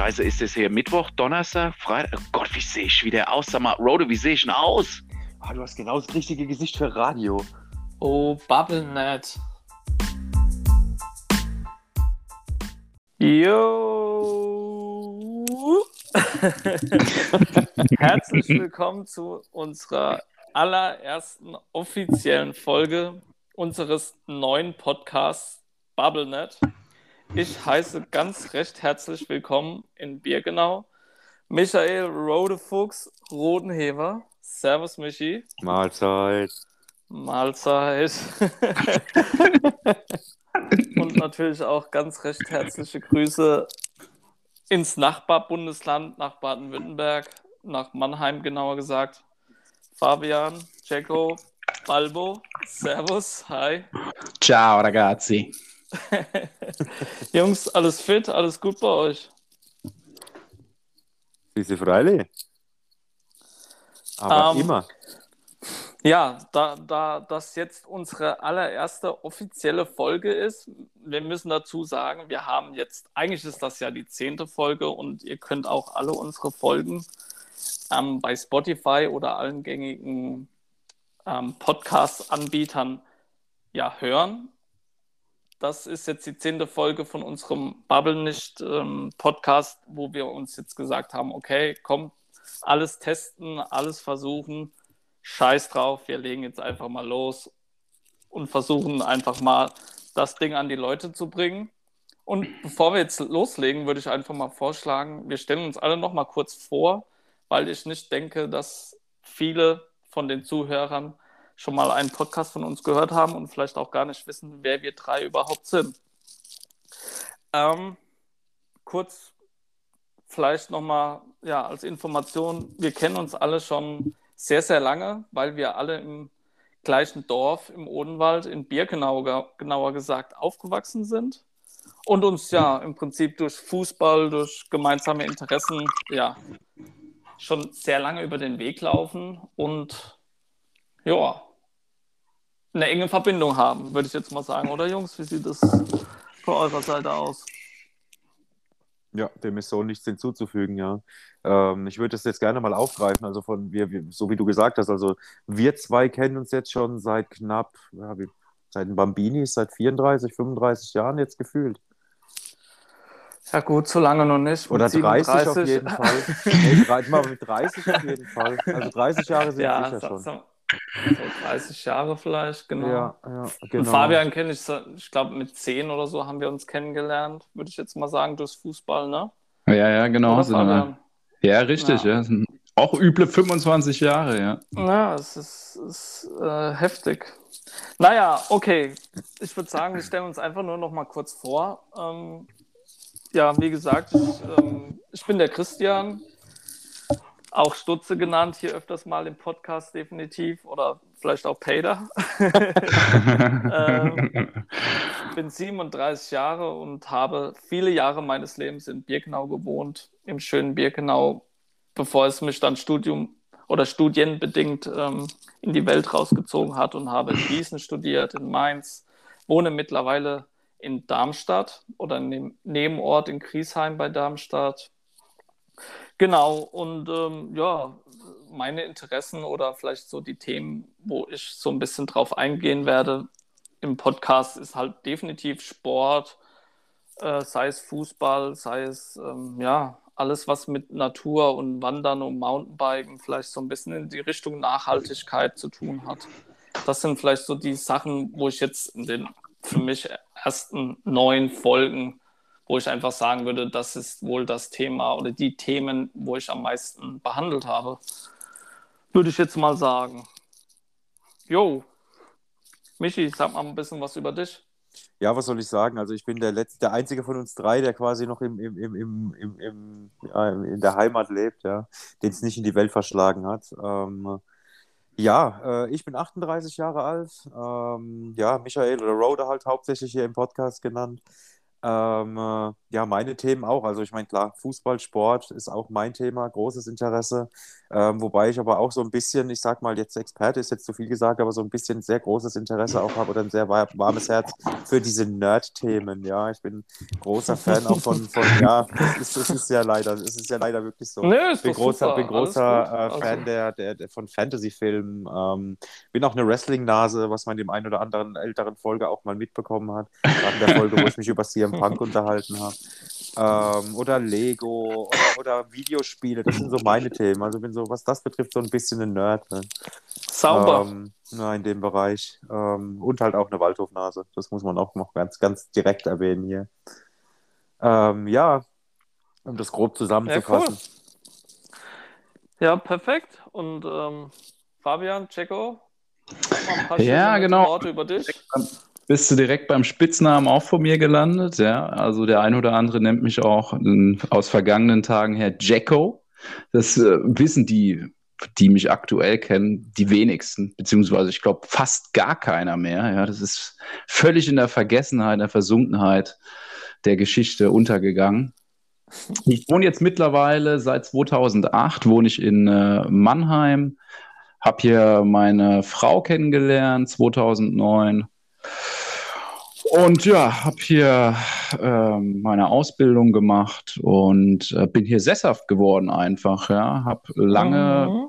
Scheiße, ist es hier Mittwoch, Donnerstag, Freitag? Oh Gott, wie sehe ich wieder aus? Sag mal, Rode, wie sehe ich denn aus? Ah, du hast genau das richtige Gesicht für Radio. Oh, BubbleNet. Yo! Herzlich willkommen zu unserer allerersten offiziellen Folge unseres neuen Podcasts BubbleNet. Ich heiße ganz recht herzlich willkommen in Birkenau Michael Rodefuchs Rodenheber. Servus, Michi. Mahlzeit. Mahlzeit. Und natürlich auch ganz recht herzliche Grüße ins Nachbarbundesland, nach Baden-Württemberg, nach Mannheim genauer gesagt. Fabian, Cecco, Balbo, Servus, hi. Ciao ragazzi. Jungs, alles fit, alles gut bei euch? Diese Freile. Aber Ähm, immer. Ja, da, da das jetzt unsere allererste offizielle Folge ist, wir müssen dazu sagen, wir haben jetzt, eigentlich ist das ja die zehnte Folge und ihr könnt auch alle unsere Folgen ähm, bei Spotify oder allen gängigen ähm, Podcast-Anbietern ja hören. Das ist jetzt die zehnte Folge von unserem Bubble nicht ähm, Podcast, wo wir uns jetzt gesagt haben, okay, komm, alles testen, alles versuchen scheiß drauf, wir legen jetzt einfach mal los und versuchen einfach mal das Ding an die Leute zu bringen. Und bevor wir jetzt loslegen, würde ich einfach mal vorschlagen, wir stellen uns alle noch mal kurz vor, weil ich nicht denke, dass viele von den Zuhörern schon mal einen Podcast von uns gehört haben und vielleicht auch gar nicht wissen, wer wir drei überhaupt sind. Ähm, kurz vielleicht noch mal ja, als Information, wir kennen uns alle schon sehr, sehr lange, weil wir alle im gleichen Dorf im Odenwald in Birkenau ge- genauer gesagt aufgewachsen sind und uns ja im Prinzip durch Fußball, durch gemeinsame Interessen ja schon sehr lange über den Weg laufen und ja eine enge Verbindung haben, würde ich jetzt mal sagen, oder Jungs? Wie sieht das von eurer Seite aus? Ja, dem ist so nichts hinzuzufügen, ja. Ähm, ich würde das jetzt gerne mal aufgreifen, also von wir, wir, so wie du gesagt hast, also wir zwei kennen uns jetzt schon seit knapp, ja, wie, seit den Bambinis, seit 34, 35 Jahren jetzt gefühlt. Ja gut, so lange noch nicht. Mit Oder 30 auf 37. jeden Fall. drei- mal mit 30 auf jeden Fall. Also 30 Jahre sind Ja, sicher so, schon. So, so 30 Jahre vielleicht, genau. Ja, ja, Und genau. Fabian kenne ich, ich glaube, mit 10 oder so haben wir uns kennengelernt, würde ich jetzt mal sagen, durchs Fußball, ne? Ja, ja, genau. Ja, richtig, Ja. ja. Auch üble 25 Jahre, ja. Ja, es ist, ist äh, heftig. Naja, okay. Ich würde sagen, wir stellen uns einfach nur noch mal kurz vor. Ähm, ja, wie gesagt, ich, ähm, ich bin der Christian, auch Stutze genannt, hier öfters mal im Podcast definitiv oder vielleicht auch Pader. ähm, bin 37 Jahre und habe viele Jahre meines Lebens in Birkenau gewohnt, im schönen Birkenau, bevor es mich dann Studium oder studienbedingt ähm, in die Welt rausgezogen hat und habe in Gießen studiert, in Mainz, wohne mittlerweile in Darmstadt oder in dem Nebenort in Griesheim bei Darmstadt. Genau, und ähm, ja, meine Interessen oder vielleicht so die Themen, wo ich so ein bisschen drauf eingehen werde im Podcast, ist halt definitiv Sport, äh, sei es Fußball, sei es ähm, ja alles, was mit Natur und Wandern und Mountainbiken vielleicht so ein bisschen in die Richtung Nachhaltigkeit zu tun hat. Das sind vielleicht so die Sachen, wo ich jetzt in den für mich ersten neun Folgen, wo ich einfach sagen würde, das ist wohl das Thema oder die Themen, wo ich am meisten behandelt habe. Würde ich jetzt mal sagen. Jo, Michi, sag mal ein bisschen was über dich. Ja, was soll ich sagen? Also ich bin der letzte, der einzige von uns drei, der quasi noch im, im, im, im, im, im, ja, in der Heimat lebt, ja, den es nicht in die Welt verschlagen hat. Ähm, ja, äh, ich bin 38 Jahre alt. Ähm, ja, Michael oder Rode halt hauptsächlich hier im Podcast genannt. Ähm, äh, ja, meine Themen auch. Also ich meine, klar, Fußball, Sport ist auch mein Thema, großes Interesse. Ähm, wobei ich aber auch so ein bisschen, ich sag mal, jetzt Experte ist jetzt zu viel gesagt, aber so ein bisschen sehr großes Interesse auch habe oder ein sehr war- warmes Herz für diese Nerd-Themen. Ja, ich bin großer Fan auch von, von ja, es ist, es ist ja leider, es ist ja leider wirklich so. Ist bin großer, super. bin großer äh, Also- Fan der, der, der von Fantasy-Filmen. Ähm, bin auch eine Wrestling-Nase, was man in dem einen oder anderen älteren Folge auch mal mitbekommen hat. Gerade in der Folge, wo ich mich über CM Punk unterhalten habe. Ähm, oder Lego oder, oder Videospiele, das sind so meine Themen. Also bin so, was das betrifft, so ein bisschen ein Nerd. Ne? Sauber. Ähm, na, in dem Bereich. Ähm, und halt auch eine Waldhofnase. Das muss man auch noch ganz, ganz direkt erwähnen hier. Ähm, ja, um das grob zusammenzufassen. Ja, perfekt. Und ähm, Fabian, Checo, mal ein paar Ja, schöne genau. Worte über dich. Bist du direkt beim Spitznamen auch von mir gelandet? Ja, also der ein oder andere nennt mich auch äh, aus vergangenen Tagen her Jacko. Das äh, wissen die, die mich aktuell kennen, die wenigsten, beziehungsweise ich glaube fast gar keiner mehr. Ja, das ist völlig in der Vergessenheit, in der Versunkenheit der Geschichte untergegangen. Ich wohne jetzt mittlerweile seit 2008 wohne ich in äh, Mannheim, habe hier meine Frau kennengelernt 2009 und ja, habe hier ähm, meine Ausbildung gemacht und äh, bin hier sesshaft geworden einfach. Ja, habe lange Mhm.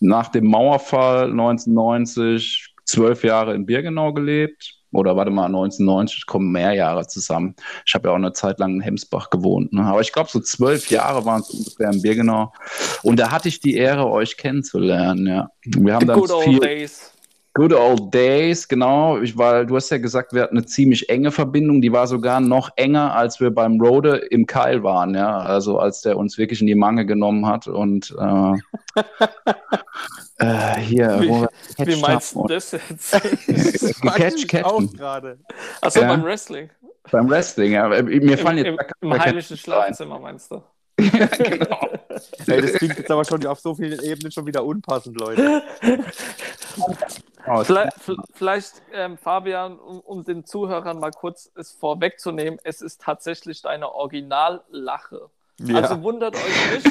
nach dem Mauerfall 1990 zwölf Jahre in Birkenau gelebt. Oder warte mal, 1990 kommen mehr Jahre zusammen. Ich habe ja auch eine Zeit lang in Hemsbach gewohnt. Ne? Aber ich glaube, so zwölf Jahre waren es ungefähr in Birkenau. Und da hatte ich die Ehre, euch kennenzulernen. Ja. Wir haben The dann viel, days. Good old days, genau. Ich, weil du hast ja gesagt, wir hatten eine ziemlich enge Verbindung. Die war sogar noch enger, als wir beim Rode im Keil waren, ja. Also als der uns wirklich in die Mangel genommen hat und äh, äh, hier, Wie- wo wir Wie meinst du das jetzt? Catch, auch gerade. Achso, Ja. beim Wrestling. beim Wrestling. Ja. Mir Im, fallen jetzt im, gar- im heimlichen ein. Schlafzimmer, meinst du? ja, genau. Ey, das klingt jetzt aber schon auf so vielen Ebenen schon wieder unpassend, Leute. Oh, Vielleicht, vielleicht ähm, Fabian, um, um den Zuhörern mal kurz es vorwegzunehmen, es ist tatsächlich deine Originallache. Ja. Also wundert euch nicht.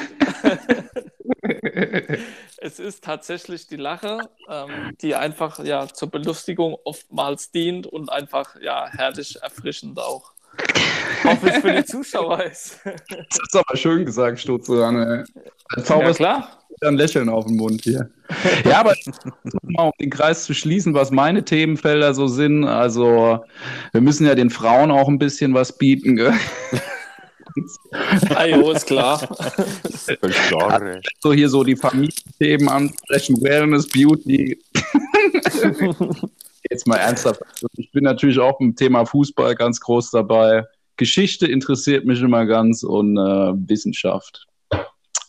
es ist tatsächlich die Lache, ähm, die einfach ja zur Belustigung oftmals dient und einfach ja herrlich erfrischend auch. Hoffe ich für die Zuschauer ist. Das ist aber schön gesagt, Stutze. Ne? ja klar. Ein Lächeln auf den Mund hier. Ja, aber um den Kreis zu schließen, was meine Themenfelder so sind. Also, wir müssen ja den Frauen auch ein bisschen was bieten. Gell? Ajo, ist klar. So hier so die Familienthemen ansprechen, Wellness, Beauty. Jetzt mal ernsthaft. Also, Ich bin natürlich auch im Thema Fußball ganz groß dabei. Geschichte interessiert mich immer ganz und äh, Wissenschaft.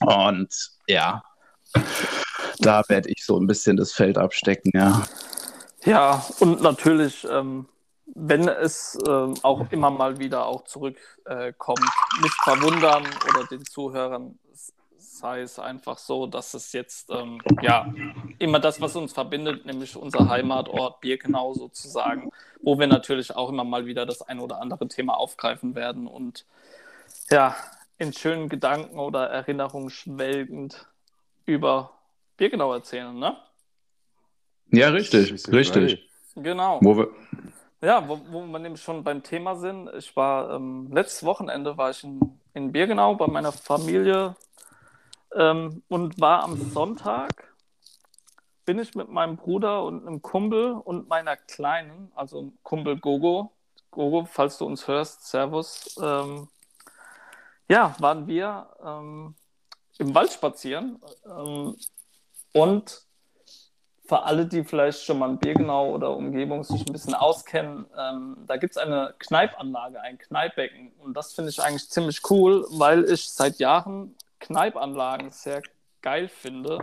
Und ja, da werde ich so ein bisschen das Feld abstecken, ja. Ja, und natürlich, ähm, wenn es ähm, auch immer mal wieder auch zurückkommt, äh, nicht verwundern oder den Zuhörern sei es einfach so, dass es jetzt ähm, ja immer das, was uns verbindet, nämlich unser Heimatort Birkenau sozusagen, wo wir natürlich auch immer mal wieder das ein oder andere Thema aufgreifen werden und ja, in schönen Gedanken oder Erinnerungen schwelgend über Birkenau erzählen, ne? Ja, richtig, richtig. Genau. Wo wir, Ja, wo, wo wir nämlich schon beim Thema sind. Ich war ähm, letztes Wochenende war ich in, in Birkenau bei meiner Familie ähm, und war am Sonntag bin ich mit meinem Bruder und einem Kumpel und meiner Kleinen, also Kumpel Gogo, Gogo, falls du uns hörst, Servus, ähm, ja, waren wir ähm, im Wald spazieren ähm, und für alle, die vielleicht schon mal in Birkenau oder Umgebung sich ein bisschen auskennen, ähm, da gibt es eine Kneipanlage, ein Kneippbecken. Und das finde ich eigentlich ziemlich cool, weil ich seit Jahren Kneipanlagen sehr geil finde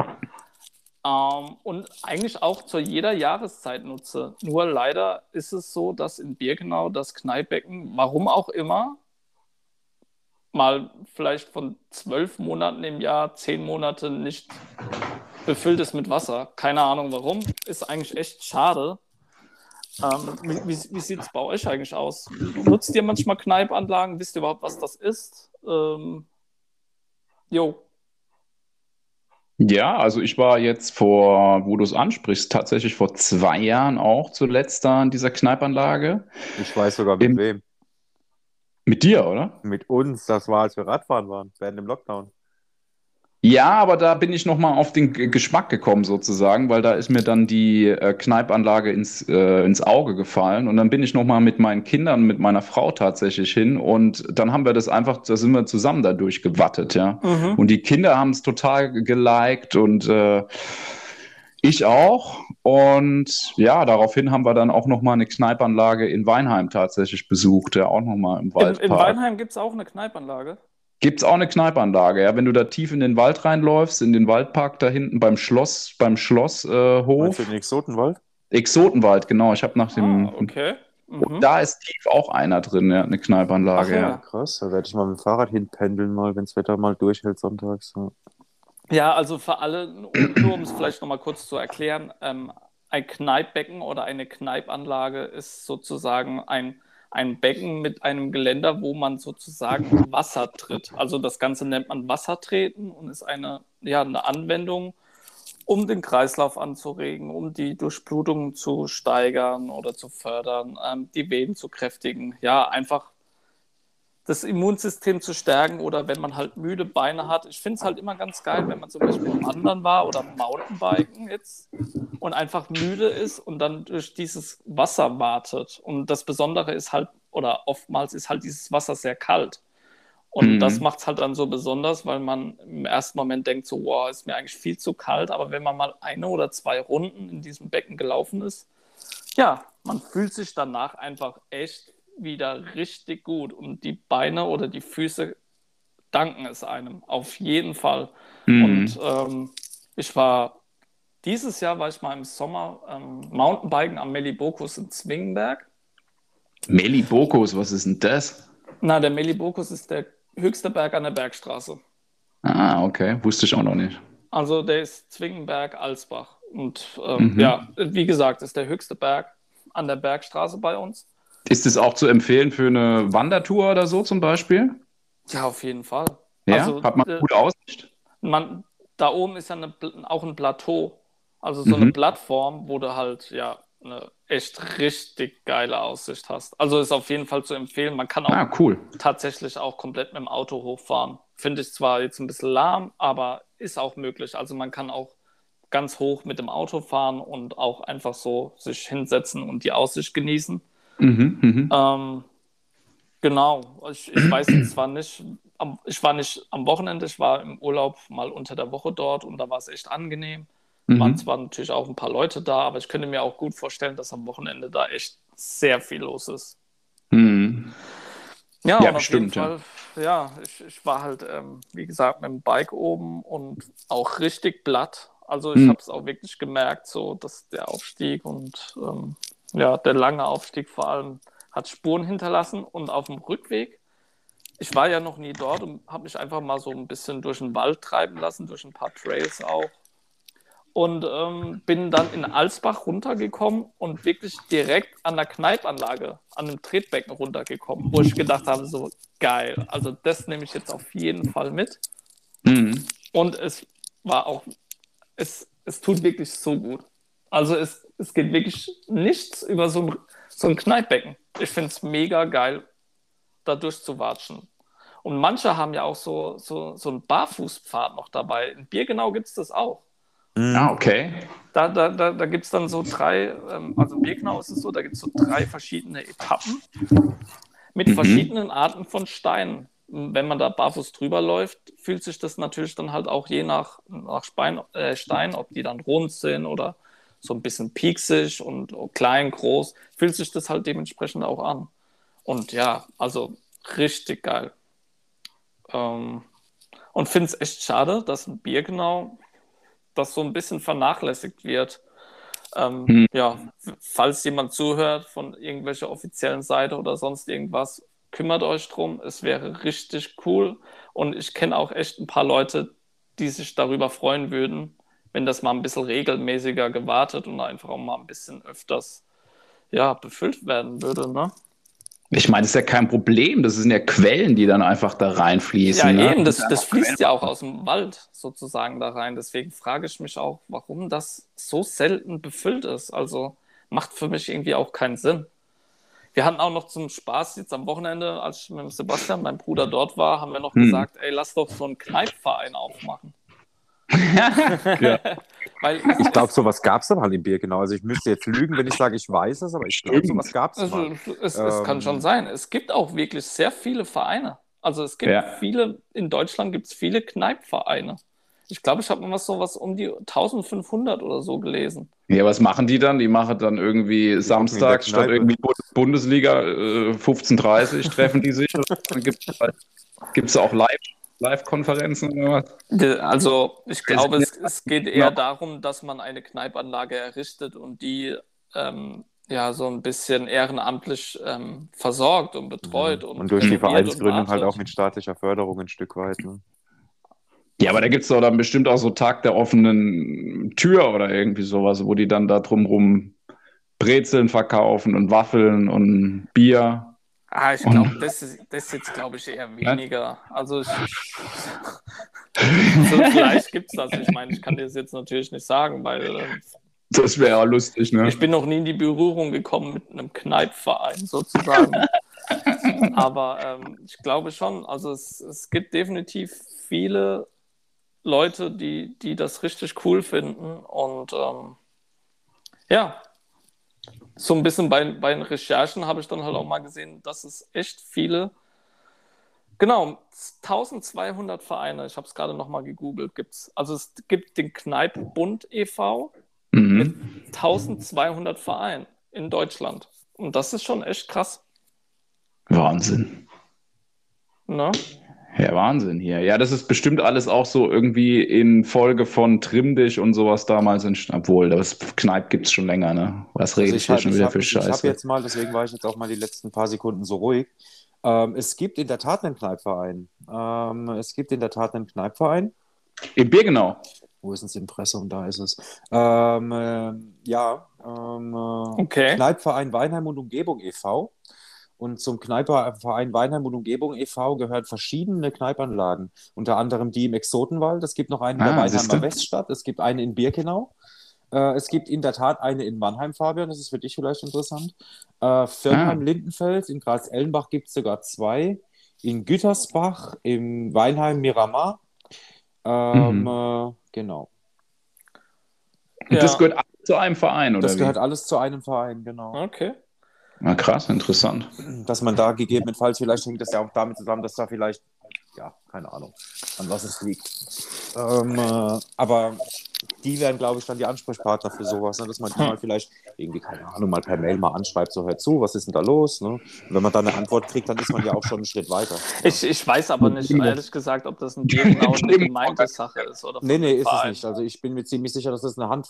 ähm, und eigentlich auch zu jeder Jahreszeit nutze. Nur leider ist es so, dass in Birkenau das Kneippbecken, warum auch immer, mal vielleicht von zwölf Monaten im Jahr zehn Monate nicht befüllt ist mit Wasser. Keine Ahnung warum. Ist eigentlich echt schade. Ähm, wie wie, sieht es bei euch eigentlich aus? Nutzt ihr manchmal Kneipanlagen? Wisst ihr überhaupt, was das ist? Ähm, jo. Ja, also ich war jetzt vor, wo du es ansprichst, tatsächlich vor zwei Jahren auch zuletzt da in dieser Kneipanlage. Ich weiß sogar mit Im- wem. Mit dir, oder? Mit uns, das war, als wir Radfahren waren, während dem Lockdown. Ja, aber da bin ich nochmal auf den G- Geschmack gekommen sozusagen, weil da ist mir dann die äh, Kneipanlage ins, äh, ins Auge gefallen und dann bin ich nochmal mit meinen Kindern, mit meiner Frau tatsächlich hin und dann haben wir das einfach, da sind wir zusammen da durchgewattet, ja. Mhm. Und die Kinder haben es total geliked und äh, ich auch. Und ja, daraufhin haben wir dann auch nochmal eine Kneipanlage in Weinheim tatsächlich besucht, ja, auch nochmal im In, Waldpark. in Weinheim gibt es auch eine Kneipanlage. Gibt's auch eine Kneipanlage, ja. Wenn du da tief in den Wald reinläufst, in den Waldpark da hinten beim Schloss, beim Schlosshof, äh, Meinst Hof, du den Exotenwald? Exotenwald, genau. Ich habe nach dem. Ah, okay. Und Mhm. da ist tief auch einer drin, ja, eine Kneipanlage, Ach ja. ja. Krass, da werde ich mal mit dem Fahrrad hinpendeln, mal, wenn das Wetter mal durchhält sonntags. Ja. Ja, also für alle, nur um es vielleicht nochmal kurz zu erklären, ähm, ein Kneippbecken oder eine Kneipanlage ist sozusagen ein, ein Becken mit einem Geländer, wo man sozusagen Wasser tritt. Also das Ganze nennt man Wassertreten und ist eine, ja, eine Anwendung, um den Kreislauf anzuregen, um die Durchblutung zu steigern oder zu fördern, ähm, die Venen zu kräftigen. Ja, einfach das Immunsystem zu stärken oder wenn man halt müde Beine hat. Ich finde es halt immer ganz geil, wenn man zum Beispiel Wandern war oder Mountainbiken jetzt und einfach müde ist und dann durch dieses Wasser wartet. Und das Besondere ist halt, oder oftmals ist halt dieses Wasser sehr kalt. Und Mhm. das macht es halt dann so besonders, weil man im ersten Moment denkt so, wow, ist mir eigentlich viel zu kalt. Aber wenn man mal eine oder zwei Runden in diesem Becken gelaufen ist, ja, man fühlt sich danach einfach echt wieder richtig gut und die Beine oder die Füße danken es einem auf jeden Fall. Mhm. Und ähm, ich war dieses Jahr war ich mal im Sommer ähm, Mountainbiken am Melibokus in Zwingenberg. Melibokos, was ist denn das? Na, der Melibokus ist der höchste Berg an der Bergstraße. Ah, okay, wusste ich auch noch nicht. Also der ist Zwingenberg-Alsbach. Und ähm, Mhm. ja, wie gesagt, ist der höchste Berg an der Bergstraße bei uns. Ist es auch zu empfehlen für eine Wandertour oder so zum Beispiel? Ja, auf jeden Fall. Ja, Also, hat man äh, gute Aussicht? man, da oben ist ja eine, auch ein Plateau, also so eine Mhm. Plattform, wo du halt ja eine echt richtig geile Aussicht hast. Also ist auf jeden Fall zu empfehlen. Man kann auch Ah, cool. tatsächlich auch komplett mit dem Auto hochfahren. Finde ich zwar jetzt ein bisschen lahm, aber ist auch möglich. Also man kann auch ganz hoch mit dem Auto fahren und auch einfach so sich hinsetzen und die Aussicht genießen. Mhm, mhm. Ähm, genau, ich, ich weiß jetzt zwar nicht, am, ich war nicht am Wochenende, ich war im Urlaub mal unter der Woche dort und da war es echt angenehm. Waren Mhm. zwar natürlich auch ein paar Leute da, aber ich könnte mir auch gut vorstellen, dass am Wochenende da echt sehr viel los ist. Mhm. Ja, Ja, und auf bestimmt, jeden ja. Fall, ja, ich, ich war halt, ähm, wie gesagt, mit dem Bike oben und auch richtig platt. Also ich Mhm. habe es auch wirklich gemerkt, so dass der Aufstieg und ähm, ja, der lange Aufstieg vor allem hat Spuren hinterlassen und auf dem Rückweg, ich war ja noch nie dort und habe mich einfach mal so ein bisschen durch den Wald treiben lassen, durch ein paar Trails auch. Und ähm, bin dann in Alsbach runtergekommen und wirklich direkt an der Kneipanlage, an dem Tretbecken runtergekommen, wo ich gedacht habe, so geil. Also das nehme ich jetzt auf jeden Fall mit. Mhm. Und es war auch, es, es tut wirklich so gut. Also es, es geht wirklich nichts über so ein, so ein Kneippbecken. Ich finde es mega geil, da durchzuwatschen. Und manche haben ja auch so, so, so einen Barfußpfad noch dabei. In Biergenau gibt es das auch. Ah, okay. Da, da, da, da gibt es dann so drei, ähm, also in Birkenau ist es so, da gibt es so drei verschiedene Etappen mit Mhm. verschiedenen Arten von Steinen. Wenn man da barfuß drüber läuft, fühlt sich das natürlich dann halt auch je nach, nach Spein, äh, Stein, ob die dann rund sind oder so ein bisschen pieksig und klein, groß, fühlt sich das halt dementsprechend auch an. Und ja, also richtig geil. Ähm, und finde es echt schade, dass in Birkenau das so ein bisschen vernachlässigt wird. Ähm, Hm. Ja, falls jemand zuhört von irgendwelcher offiziellen Seite oder sonst irgendwas, kümmert euch drum. Es wäre richtig cool. Und ich kenne auch echt ein paar Leute, die sich darüber freuen würden, wenn das mal ein bisschen regelmäßiger gewartet und einfach auch mal ein bisschen öfters ja, befüllt werden würde, ne? Ich meine, das ist ja kein Problem. Das sind ja Quellen, die dann einfach da reinfließen. Ja, ne? eben, das, das fließt ja auch aus dem Wald sozusagen da rein. Deswegen frage ich mich auch, warum das so selten befüllt ist. Also macht für mich irgendwie auch keinen Sinn. Wir hatten auch noch zum Spaß jetzt am Wochenende, als ich mit Sebastian, meinem Bruder, dort war, haben wir noch Hm. gesagt, ey, lass doch so einen Kneipverein aufmachen. Ja. Weil Ich glaube, sowas gab es mal im Bier, genau. Also ich müsste jetzt lügen, wenn ich sage, ich weiß es, aber ich glaube, sowas gab es Also, mal. es, es kann Ähm, schon sein. Es gibt auch wirklich sehr viele Vereine. Also es gibt Ja. viele, in Deutschland gibt es viele Kneipvereine. Ich glaube, ich habe mal was so was um die 1500 oder so gelesen. ja, was machen die dann? Die machen dann irgendwie samstags in der statt irgendwie Bu- Bundesliga äh, 15.30 treffen die sich. Dann gibt es auch Live- Live-Konferenzen oder was? Also ich glaube, es, es geht eher Ja. darum, dass man eine Kneipanlage errichtet und die ähm, ja so ein bisschen ehrenamtlich ähm, versorgt und betreut. Und, Und durch die Vereinsgründung halt auch mit staatlicher Förderung ein Stück weit. Ne? Ja, aber da gibt es doch dann bestimmt auch so Tag der offenen Tür oder irgendwie sowas, wo die dann da drumrum Brezeln verkaufen und Waffeln und Bier. Ah, ich glaube, das ist, das ist jetzt, glaube ich, eher weniger. Also, ich, so vielleicht gibt es das. Ich meine, ich kann dir das jetzt natürlich nicht sagen, weil äh, Das wäre ja lustig, ne? ich bin noch nie in die Berührung gekommen mit einem Kneipverein sozusagen. Aber ähm, ich glaube schon, also es, es gibt definitiv viele Leute, die, die das richtig cool finden. Und ähm, ja, so ein bisschen bei, bei den Recherchen habe ich dann halt auch mal gesehen, dass es echt viele, genau, 1200 Vereine, ich habe es gerade nochmal gegoogelt, gibt es. Also es gibt den Kneippbund e.V., Mhm. 1200 Vereine in Deutschland. Und das ist schon echt krass. Wahnsinn. Ne? Ja, Wahnsinn hier. Ja, das ist bestimmt alles auch so irgendwie in Folge von Trimm dich und sowas damals entstanden. Obwohl, das Kneipp gibt es schon länger, ne? Was rede Also ich hier hab- schon wieder hab- für Ich habe Scheiße? jetzt mal, deswegen war ich jetzt auch mal die letzten paar Sekunden so ruhig. Ähm, es gibt in der Tat einen Kneipverein. Ähm, es gibt in der Tat einen Kneipverein. In Birkenau. Wo ist denn das Impressum? Da ist es. Ähm, ähm, ja, ähm, äh, Okay. Kneipverein Weinheim und Umgebung e.V. Und zum Kneiperverein Weinheim und Umgebung e.V. gehören verschiedene Kneipanlagen. Unter anderem die im Exotenwald. Es gibt noch eine in der Ah, Weinheimer. Weststadt. Es gibt eine in Birkenau. Äh, es gibt in der Tat eine in Mannheim, Fabian. Das ist für dich vielleicht interessant. Äh, Firnheim, Ah. Lindenfeld. In Graz-Ellenbach gibt es sogar zwei. In Gütersbach, im Weinheim Miramar. Ähm, Mhm. äh, genau. Und das Ja. gehört alles zu einem Verein, oder Das wie? gehört alles zu einem Verein, genau. Okay. Na krass, interessant. Dass man da gegebenenfalls, vielleicht hängt das ja auch damit zusammen, dass da vielleicht, ja, keine Ahnung, an was es liegt. Ähm, äh, aber die wären, glaube ich, dann die Ansprechpartner für sowas, ne? dass man die mal vielleicht irgendwie, keine Ahnung, mal per Mail mal anschreibt, so hört zu, was ist denn da los? Ne? Und wenn man dann eine Antwort kriegt, dann ist man ja auch schon einen Schritt weiter. Ich, ich weiß aber nicht, ehrlich gesagt, ob das ein Birkenau eine Gemeindesache ist. Oder Nee, nee, ist es nicht. Also ich bin mir ziemlich sicher, dass das eine Hand,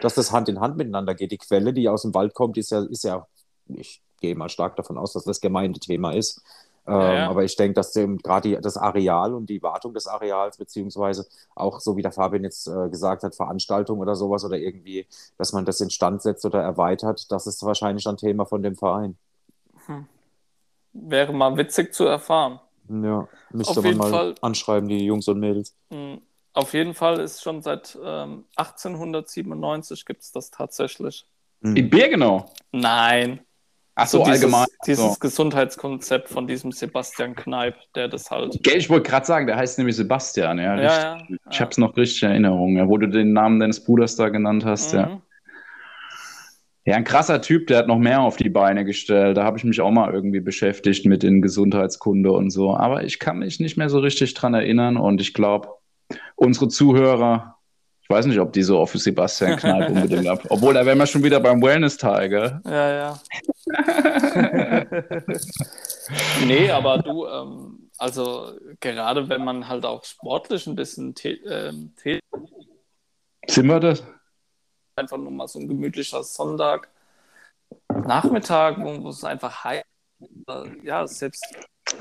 dass das Hand in Hand miteinander geht. Die Quelle, die aus dem Wald kommt, ist ja, ist ja, ich gehe mal stark davon aus, dass das Gemeindethema ist. Ähm, ja. Aber ich denke, dass gerade das Areal und die Wartung des Areals, beziehungsweise auch, so wie der Fabian jetzt äh, gesagt hat, Veranstaltungen oder sowas oder irgendwie, dass man das instand setzt oder erweitert, das ist wahrscheinlich ein Thema von dem Verein. Wäre mal witzig zu erfahren. Ja, müsste Auf man mal Fall. anschreiben, die Jungs und Mädels. Mhm. Auf jeden Fall ist schon seit ähm, 1897 gibt es das tatsächlich. In Birkenau. Nein. Ach so, dieses, allgemein. Dieses So. Gesundheitskonzept von diesem Sebastian Kneip, der das halt. Gell, ich wollte gerade sagen, der heißt nämlich Sebastian, ja. Ja, ja. Ich habe es noch richtig in Erinnerung, ja, wo du den Namen deines Bruders da genannt hast, ja. Mhm. Ja, ein krasser Typ, der hat noch mehr auf die Beine gestellt. Da habe ich mich auch mal irgendwie beschäftigt mit in Gesundheitskunde und so. Aber ich kann mich nicht mehr so richtig dran erinnern und ich glaube, unsere Zuhörer, ich weiß nicht, ob die so auf Sebastian Kneipp unbedingt ab. Obwohl, da wären wir schon wieder beim Wellness-Teil, gell? Ja, ja. nee, aber du, ähm, also gerade wenn man halt auch sportlich ein bisschen ähm, Sind wir das? einfach nur mal so ein gemütlicher Sonntag Nachmittag, wo, es einfach heiß ja, selbst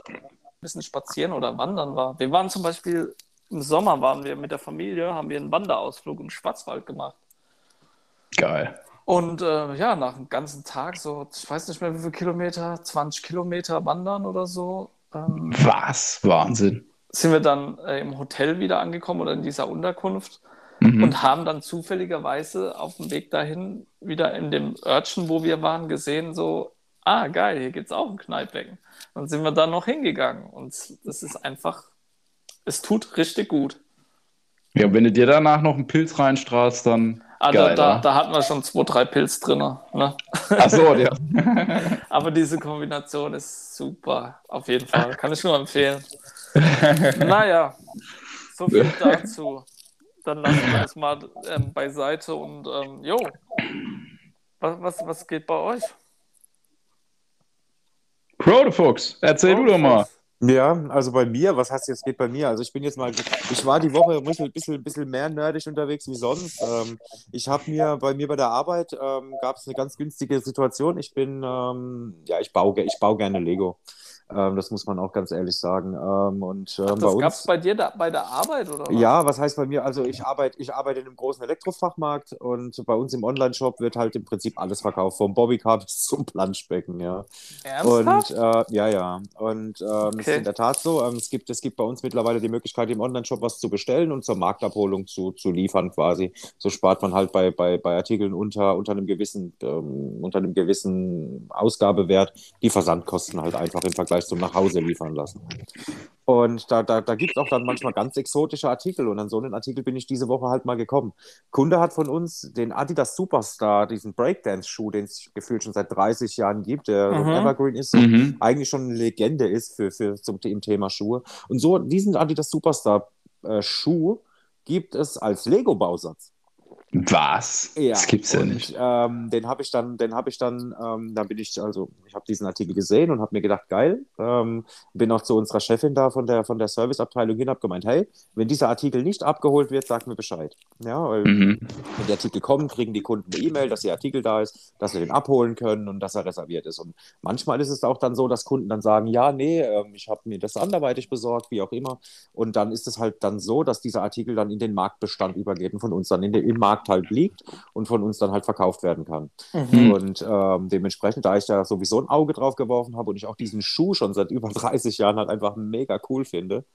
ein bisschen spazieren oder wandern war. Wir waren zum Beispiel im Sommer waren wir mit der Familie, haben wir einen Wanderausflug im Schwarzwald gemacht. Geil. Und äh, ja, nach einem ganzen Tag, so, ich weiß nicht mehr wie viele Kilometer, 20 Kilometer wandern oder so, ähm, Was? Wahnsinn. sind wir dann äh, im Hotel wieder angekommen oder in dieser Unterkunft Mhm. und haben dann zufälligerweise auf dem Weg dahin wieder in dem Örtchen, wo wir waren, gesehen, so, ah, geil, hier gibt es auch ein Kneippbecken. Dann sind wir da noch hingegangen und das ist einfach, es tut richtig gut. Ja, wenn du dir danach noch einen Pilz reinstrahlst, dann. Da, Geil, da, oder? da hatten wir schon zwei, drei Pilz drin. Ne? Ach so, ja. Aber diese Kombination ist super, auf jeden Fall. Kann ich nur empfehlen. naja, so viel dazu. Dann lassen wir das mal ähm, beiseite und ähm, jo, was, was, was geht bei euch? Crodefuchs, erzähl du doch mal. Ja, also bei mir, was heißt jetzt geht bei mir? Also ich bin jetzt mal, ich war die Woche ein bisschen, bisschen, bisschen mehr nerdig unterwegs wie sonst. Ähm, ich habe mir, bei mir bei der Arbeit ähm, gab es eine ganz günstige Situation. Ich bin, ähm, ja, ich baue, ich baue gerne Lego. Ähm, das muss man auch ganz ehrlich sagen. Ähm, und ähm, bei Das gab es bei dir da, bei der Arbeit oder was? Ja, was heißt bei mir? Also ich arbeite, ich arbeite in einem großen Elektrofachmarkt und bei uns im Online-Shop wird halt im Prinzip alles verkauft, vom Bobbycar bis zum Planschbecken, ja. Ernsthaft? Und äh, ja, ja. Und ähm, es ist Okay. in der Tat so, ähm, es, gibt, es gibt bei uns mittlerweile die Möglichkeit, im Online-Shop was zu bestellen und zur Marktabholung zu, zu liefern quasi. So spart man halt bei, bei, bei Artikeln unter, unter einem gewissen, ähm, unter einem gewissen Ausgabewert die Versandkosten halt einfach im Vergleich zum nach Hause liefern lassen. Und da, da, da gibt es auch dann manchmal ganz exotische Artikel. Und an so einen Artikel bin ich diese Woche halt mal gekommen. Kunde hat von uns den Adidas Superstar, diesen Breakdance-Schuh, den es gefühlt schon seit 30 Jahren gibt, der Mhm. Evergreen ist, Mhm. eigentlich schon eine Legende ist für, für zum im Thema Schuhe. Und so diesen Adidas Superstar äh, Schuh gibt es als Lego-Bausatz. Was? Das gibt's ja und, nicht. Ähm, den habe ich dann, den habe ich dann, ähm, da bin ich, also ich habe diesen Artikel gesehen und habe mir gedacht, geil. Ähm, bin auch zu unserer Chefin da von der, von der Serviceabteilung hin, habe gemeint, hey, wenn dieser Artikel nicht abgeholt wird, sag mir Bescheid. Ja, weil Mhm. wenn die Artikel kommen, kriegen die Kunden eine E-Mail, dass der Artikel da ist, dass sie den abholen können und dass er reserviert ist. Und manchmal ist es auch dann so, dass Kunden dann sagen, ja, nee, ähm, ich habe mir das anderweitig besorgt, wie auch immer. Und dann ist es halt dann so, dass dieser Artikel dann in den Marktbestand übergeht und von uns dann in den, im Markt halt liegt und von uns dann halt verkauft werden kann. Mhm. Und ähm, dementsprechend, da ich da sowieso ein Auge drauf geworfen habe und ich auch diesen Schuh schon seit über 30 Jahren halt einfach mega cool finde,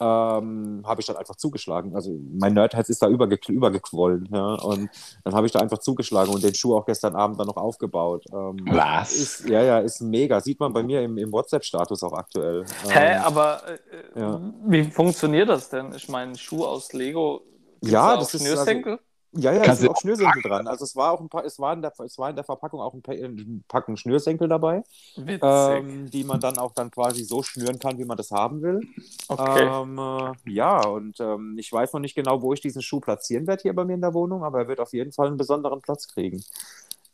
ähm, habe ich dann einfach zugeschlagen. Also mein Nerdherz ist da überge übergequollen. Ja? Und dann habe ich da einfach zugeschlagen und den Schuh auch gestern Abend dann noch aufgebaut. Ähm, Was? Ist, ja, ja, ist mega. Sieht man bei mir im, im WhatsApp-Status auch aktuell. Hä, Ähm, aber äh, ja. wie funktioniert das denn? Ich meine, Schuh aus Lego. gibt's Ja, da das ist Schnürsenkel? Ja, ja, es sind auch Schnürsenkel dran. Also es war auch ein paar, es war in der, es war in der Verpackung auch ein, Pa- ein Packen Schnürsenkel dabei, Witzig. ähm, die man dann auch dann quasi so schnüren kann, wie man das haben will. okay. Ähm, äh, ja, und ähm, ich weiß noch nicht genau, wo ich diesen Schuh platzieren werde hier bei mir in der Wohnung, aber er wird auf jeden Fall einen besonderen Platz kriegen.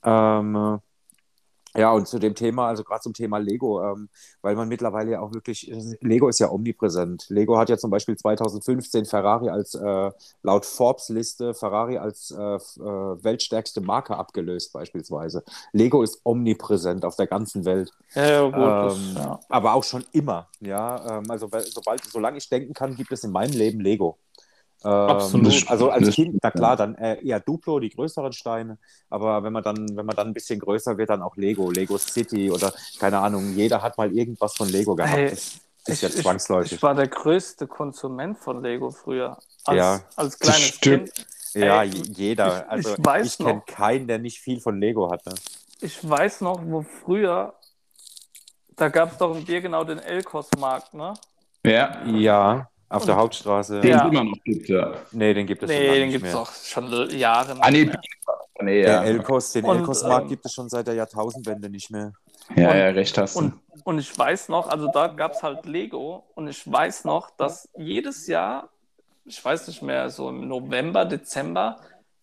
Ähm, äh, ja, und zu dem Thema, also gerade zum Thema Lego, ähm, weil man mittlerweile ja auch wirklich, Lego ist ja omnipräsent. Lego hat ja zum Beispiel 2015 Ferrari als, äh, laut Forbes-Liste, Ferrari als äh, äh, weltstärkste Marke abgelöst beispielsweise. Lego ist omnipräsent auf der ganzen Welt. ja, gut. Ähm, ja. Aber auch schon immer, ja. Ähm, also sobald, solange ich denken kann, gibt es in meinem Leben Lego. Ähm, Absolut. Also als Kind, na klar, dann äh, eher Duplo, die größeren Steine. Aber wenn man dann, wenn man dann ein bisschen größer wird, dann auch Lego, Lego City oder keine Ahnung, jeder hat mal irgendwas von Lego gehabt. Ey, das ist ja zwangsläufig. Ich war der größte Konsument von Lego früher. Als, Ja, als kleines stimmt. Kind. ja, ey, jeder. ich- Also ich ich kenne keinen, der nicht viel von Lego hatte. Ich weiß noch, wo früher, da gab es doch in Birgenau den Elkos-Markt, ne? Ja, Ja, auf der Und- Hauptstraße. den Ja. es immer noch gibt, ja. Nee, den gibt es schon Nee, lange den gibt es auch schon Jahre Ah, nee, mehr. nee Der ja. Elkos, den Elkos-Markt ähm, gibt es schon seit der Jahrtausendwende nicht mehr. ja, und- ja, recht hast du. Und, und ich weiß noch, also da gab es halt Lego und ich weiß noch, dass jedes Jahr, ich weiß nicht mehr, so im November, Dezember,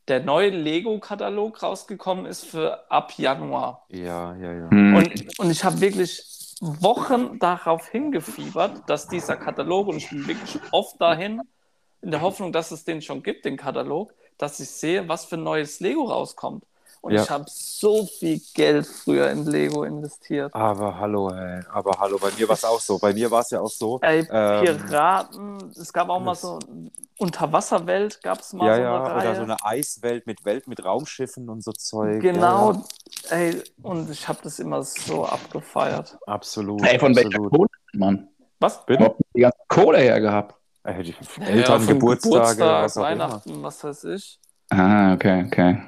der neue Lego-Katalog rausgekommen ist für ab Januar. Ja, ja, ja. Hm. Und, und ich habe wirklich Wochen darauf hingefiebert, dass dieser Katalog, und ich bin wirklich oft dahin, in der Hoffnung, dass es den schon gibt, den Katalog, dass ich sehe, was für neues Lego rauskommt. Und Ja. ich habe so viel Geld früher in Lego investiert. Aber hallo, ey. Aber hallo, bei mir war es auch so. Bei mir war es ja auch so. Ey, Ähm, Piraten, es gab auch mal so Unterwasserwelt gab es mal ja, so ja, eine Reihe. oder so eine Eiswelt mit Welt mit Raumschiffen und so Zeug. Genau, Ja, ey, und ich habe das immer so abgefeiert. ja. Absolut. Ey, von welcher absolut. Kohle, Mann? Was? Bitte? Wo habt ihr die ganze Kohle her gehabt? Die Ja, Eltern, von Geburtstage, Geburtstag, was auch immer. Weihnachten, was weiß ich. Ah, okay, okay.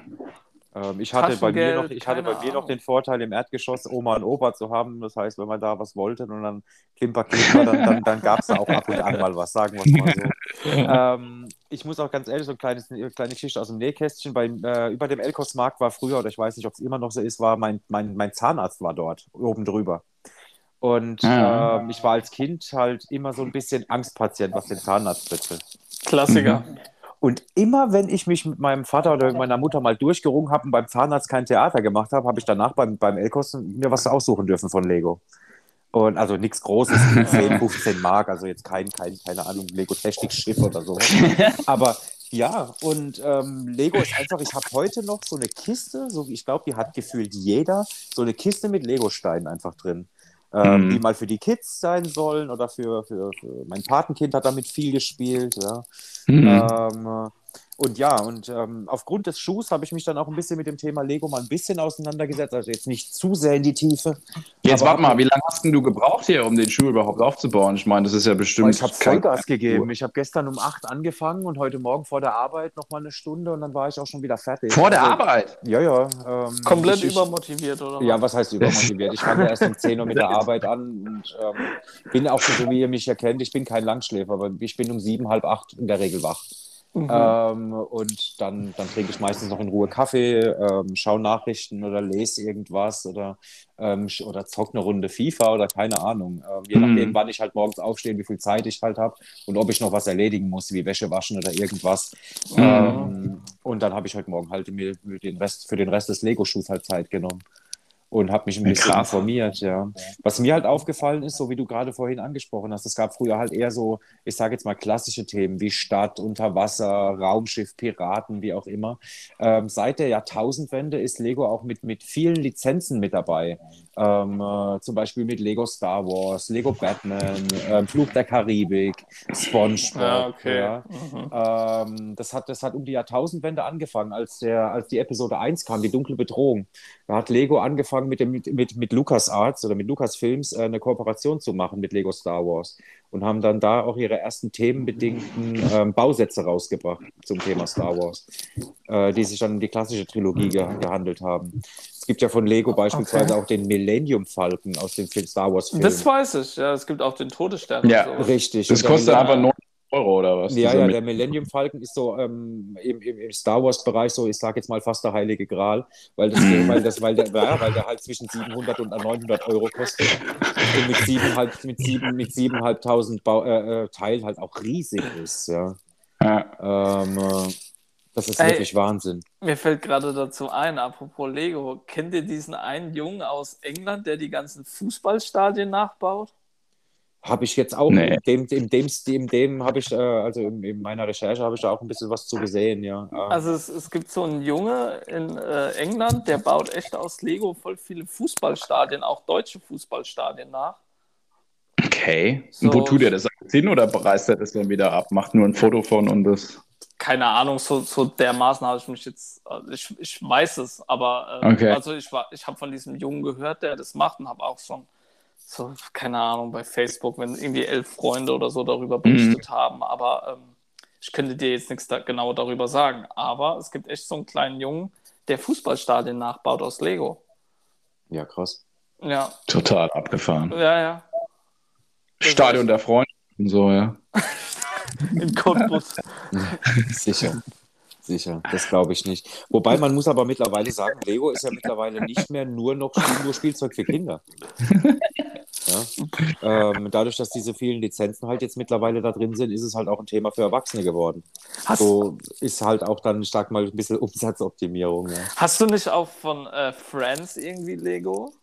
Ähm, ich hatte bei mir noch, ich hatte bei mir noch den Vorteil, im Erdgeschoss Oma und Opa zu haben. Das heißt, wenn man da was wollte und dann Klimper, Klimper, dann, dann, dann gab es da auch ab und an mal was, sagen wir es mal so. ähm, ich muss auch ganz ehrlich, so ein kleines, eine kleine Geschichte aus dem Nähkästchen. Bei, äh, über dem Elkos-Markt war früher, oder ich weiß nicht, ob es immer noch so ist, war mein, mein, mein Zahnarzt war dort, oben drüber. Und Ah. ähm, ich war als Kind halt immer so ein bisschen Angstpatient, was den Zahnarzt betrifft. Klassiker. Und immer, wenn ich mich mit meinem Vater oder mit meiner Mutter mal durchgerungen habe und beim Zahnarzt kein Theater gemacht habe, habe ich danach beim, beim Elkos mir was aussuchen dürfen von Lego. Und also nichts Großes, 10, 15 Mark, also jetzt kein, kein keine Ahnung, Lego-Technik-Schiff oder so. Aber ja, und ähm, Lego ist einfach, ich habe heute noch so eine Kiste, so wie ich glaube, die hat gefühlt jeder, so eine Kiste mit Lego-Steinen einfach drin. Ähm, Mhm. Die mal für die Kids sein sollen oder für, für, für mein Patenkind hat damit viel gespielt. Ja. Mhm. Ähm, und ja, und ähm, aufgrund des Schuhs habe ich mich dann auch ein bisschen mit dem Thema Lego mal ein bisschen auseinandergesetzt. Also jetzt nicht zu sehr in die Tiefe. Jetzt warte mal, wie lange hast denn du gebraucht hier, um den Schuh überhaupt aufzubauen? Ich meine, das ist ja bestimmt. ich habe kein- Vollgas gegeben. Ich habe gestern um 8 angefangen und heute Morgen vor der Arbeit noch mal eine Stunde und dann war ich auch schon wieder fertig. Vor der Also, Arbeit. Ja, ja. Ähm, Komplett ich, ich, übermotiviert, oder? Ja, was heißt übermotiviert? Ich fange ja erst um 10 Uhr mit der Arbeit an und ähm, bin auch so, wie ihr mich erkennt, ich bin kein Langschläfer, aber ich bin um sieben, halb acht in der Regel wach. Mhm. Ähm, und dann, dann trinke ich meistens noch in Ruhe Kaffee, ähm, schaue Nachrichten oder lese irgendwas oder, ähm, oder zock eine Runde FIFA oder keine Ahnung. Ähm, je Mhm. nachdem, wann ich halt morgens aufstehe, wie viel Zeit ich halt habe und ob ich noch was erledigen muss, wie Wäsche waschen oder irgendwas. Mhm. Ähm, und dann habe ich heute Morgen halt mir für den Rest, für den Rest des Lego-Schuhs halt Zeit genommen. Und habe mich ein bisschen krass. informiert, ja. Was mir halt aufgefallen ist, so wie du gerade vorhin angesprochen hast, es gab früher halt eher so, ich sage jetzt mal klassische Themen wie Stadt, Unterwasser, Raumschiff, Piraten, wie auch immer. Ähm, seit der Jahrtausendwende ist Lego auch mit, mit vielen Lizenzen mit dabei. Ähm, äh, zum Beispiel mit Lego Star Wars, Lego Batman, ähm, Fluch der Karibik, SpongeBob. Ja, okay. ja. Mhm. Ähm, das, hat, das hat um die Jahrtausendwende angefangen, als, der, als die Episode 1 kam, die dunkle Bedrohung. Da hat Lego angefangen, mit, dem, mit, mit, mit LucasArts oder mit Lucasfilms äh, eine Kooperation zu machen mit Lego Star Wars und haben dann da auch ihre ersten themenbedingten ähm, Bausätze rausgebracht zum Thema Star Wars, äh, die sich dann um die klassische Trilogie ge gehandelt haben. Es gibt ja von Lego beispielsweise Okay. auch den Millennium Falcon aus dem Film Star Wars Film. Das weiß ich, ja. Es gibt auch den Todesstern. Ja. und so. Richtig. Das Und kostet aber 9 Euro oder was? ja, ja, der Millennium Falcon ist so ähm, im, im, im Star Wars-Bereich so, ich sage jetzt mal fast der heilige Gral, weil, das, weil, das, weil, der, ja, weil der halt zwischen 700 und 900 Euro kostet und mit 7,5 mit sieben, mit 7.500 Bau- äh, äh, Teil halt auch riesig ist. Ja. Ja. Ähm, äh, das ist Ey. wirklich Wahnsinn. Mir fällt gerade dazu ein, apropos Lego, kennt ihr diesen einen Jungen aus England, der die ganzen Fußballstadien nachbaut? Habe ich jetzt auch, Nee. in dem, in dem, in dem habe ich, äh, also in, in meiner Recherche habe ich da auch ein bisschen was zu gesehen, ja. Äh, Also es, es gibt so einen Junge in äh, England, der baut echt aus Lego voll viele Fußballstadien, auch deutsche Fußballstadien nach. Okay. So- Und wo tut er das hin oder reißt er das dann wieder ab? Macht nur ein Foto von und das. Keine Ahnung, so, so dermaßen habe ich mich jetzt, also ich, ich weiß es, aber äh, Okay. also ich, war- ich habe von diesem Jungen gehört, der das macht und habe auch schon so, keine Ahnung, bei Facebook, wenn irgendwie elf Freunde oder so darüber berichtet haben, aber ähm, ich könnte dir jetzt nichts da, genau darüber sagen, aber es gibt echt so einen kleinen Jungen, der Fußballstadien nachbaut aus Lego. ja, krass. Ja, Total abgefahren. ja, ja. Stadion der Freunde und so, ja. In Cottbus. Sicher. Sicher, das glaube ich nicht. Wobei man muss aber mittlerweile sagen, Lego ist ja mittlerweile nicht mehr nur noch nur Spielzeug für Kinder. Ja? Ähm, dadurch, dass diese vielen Lizenzen halt jetzt mittlerweile da drin sind, ist es halt auch ein Thema für Erwachsene geworden. Hast, So ist halt auch dann, ich sag mal, ein bisschen Umsatzoptimierung. Ja, hast du nicht auch von äh, Friends irgendwie Lego?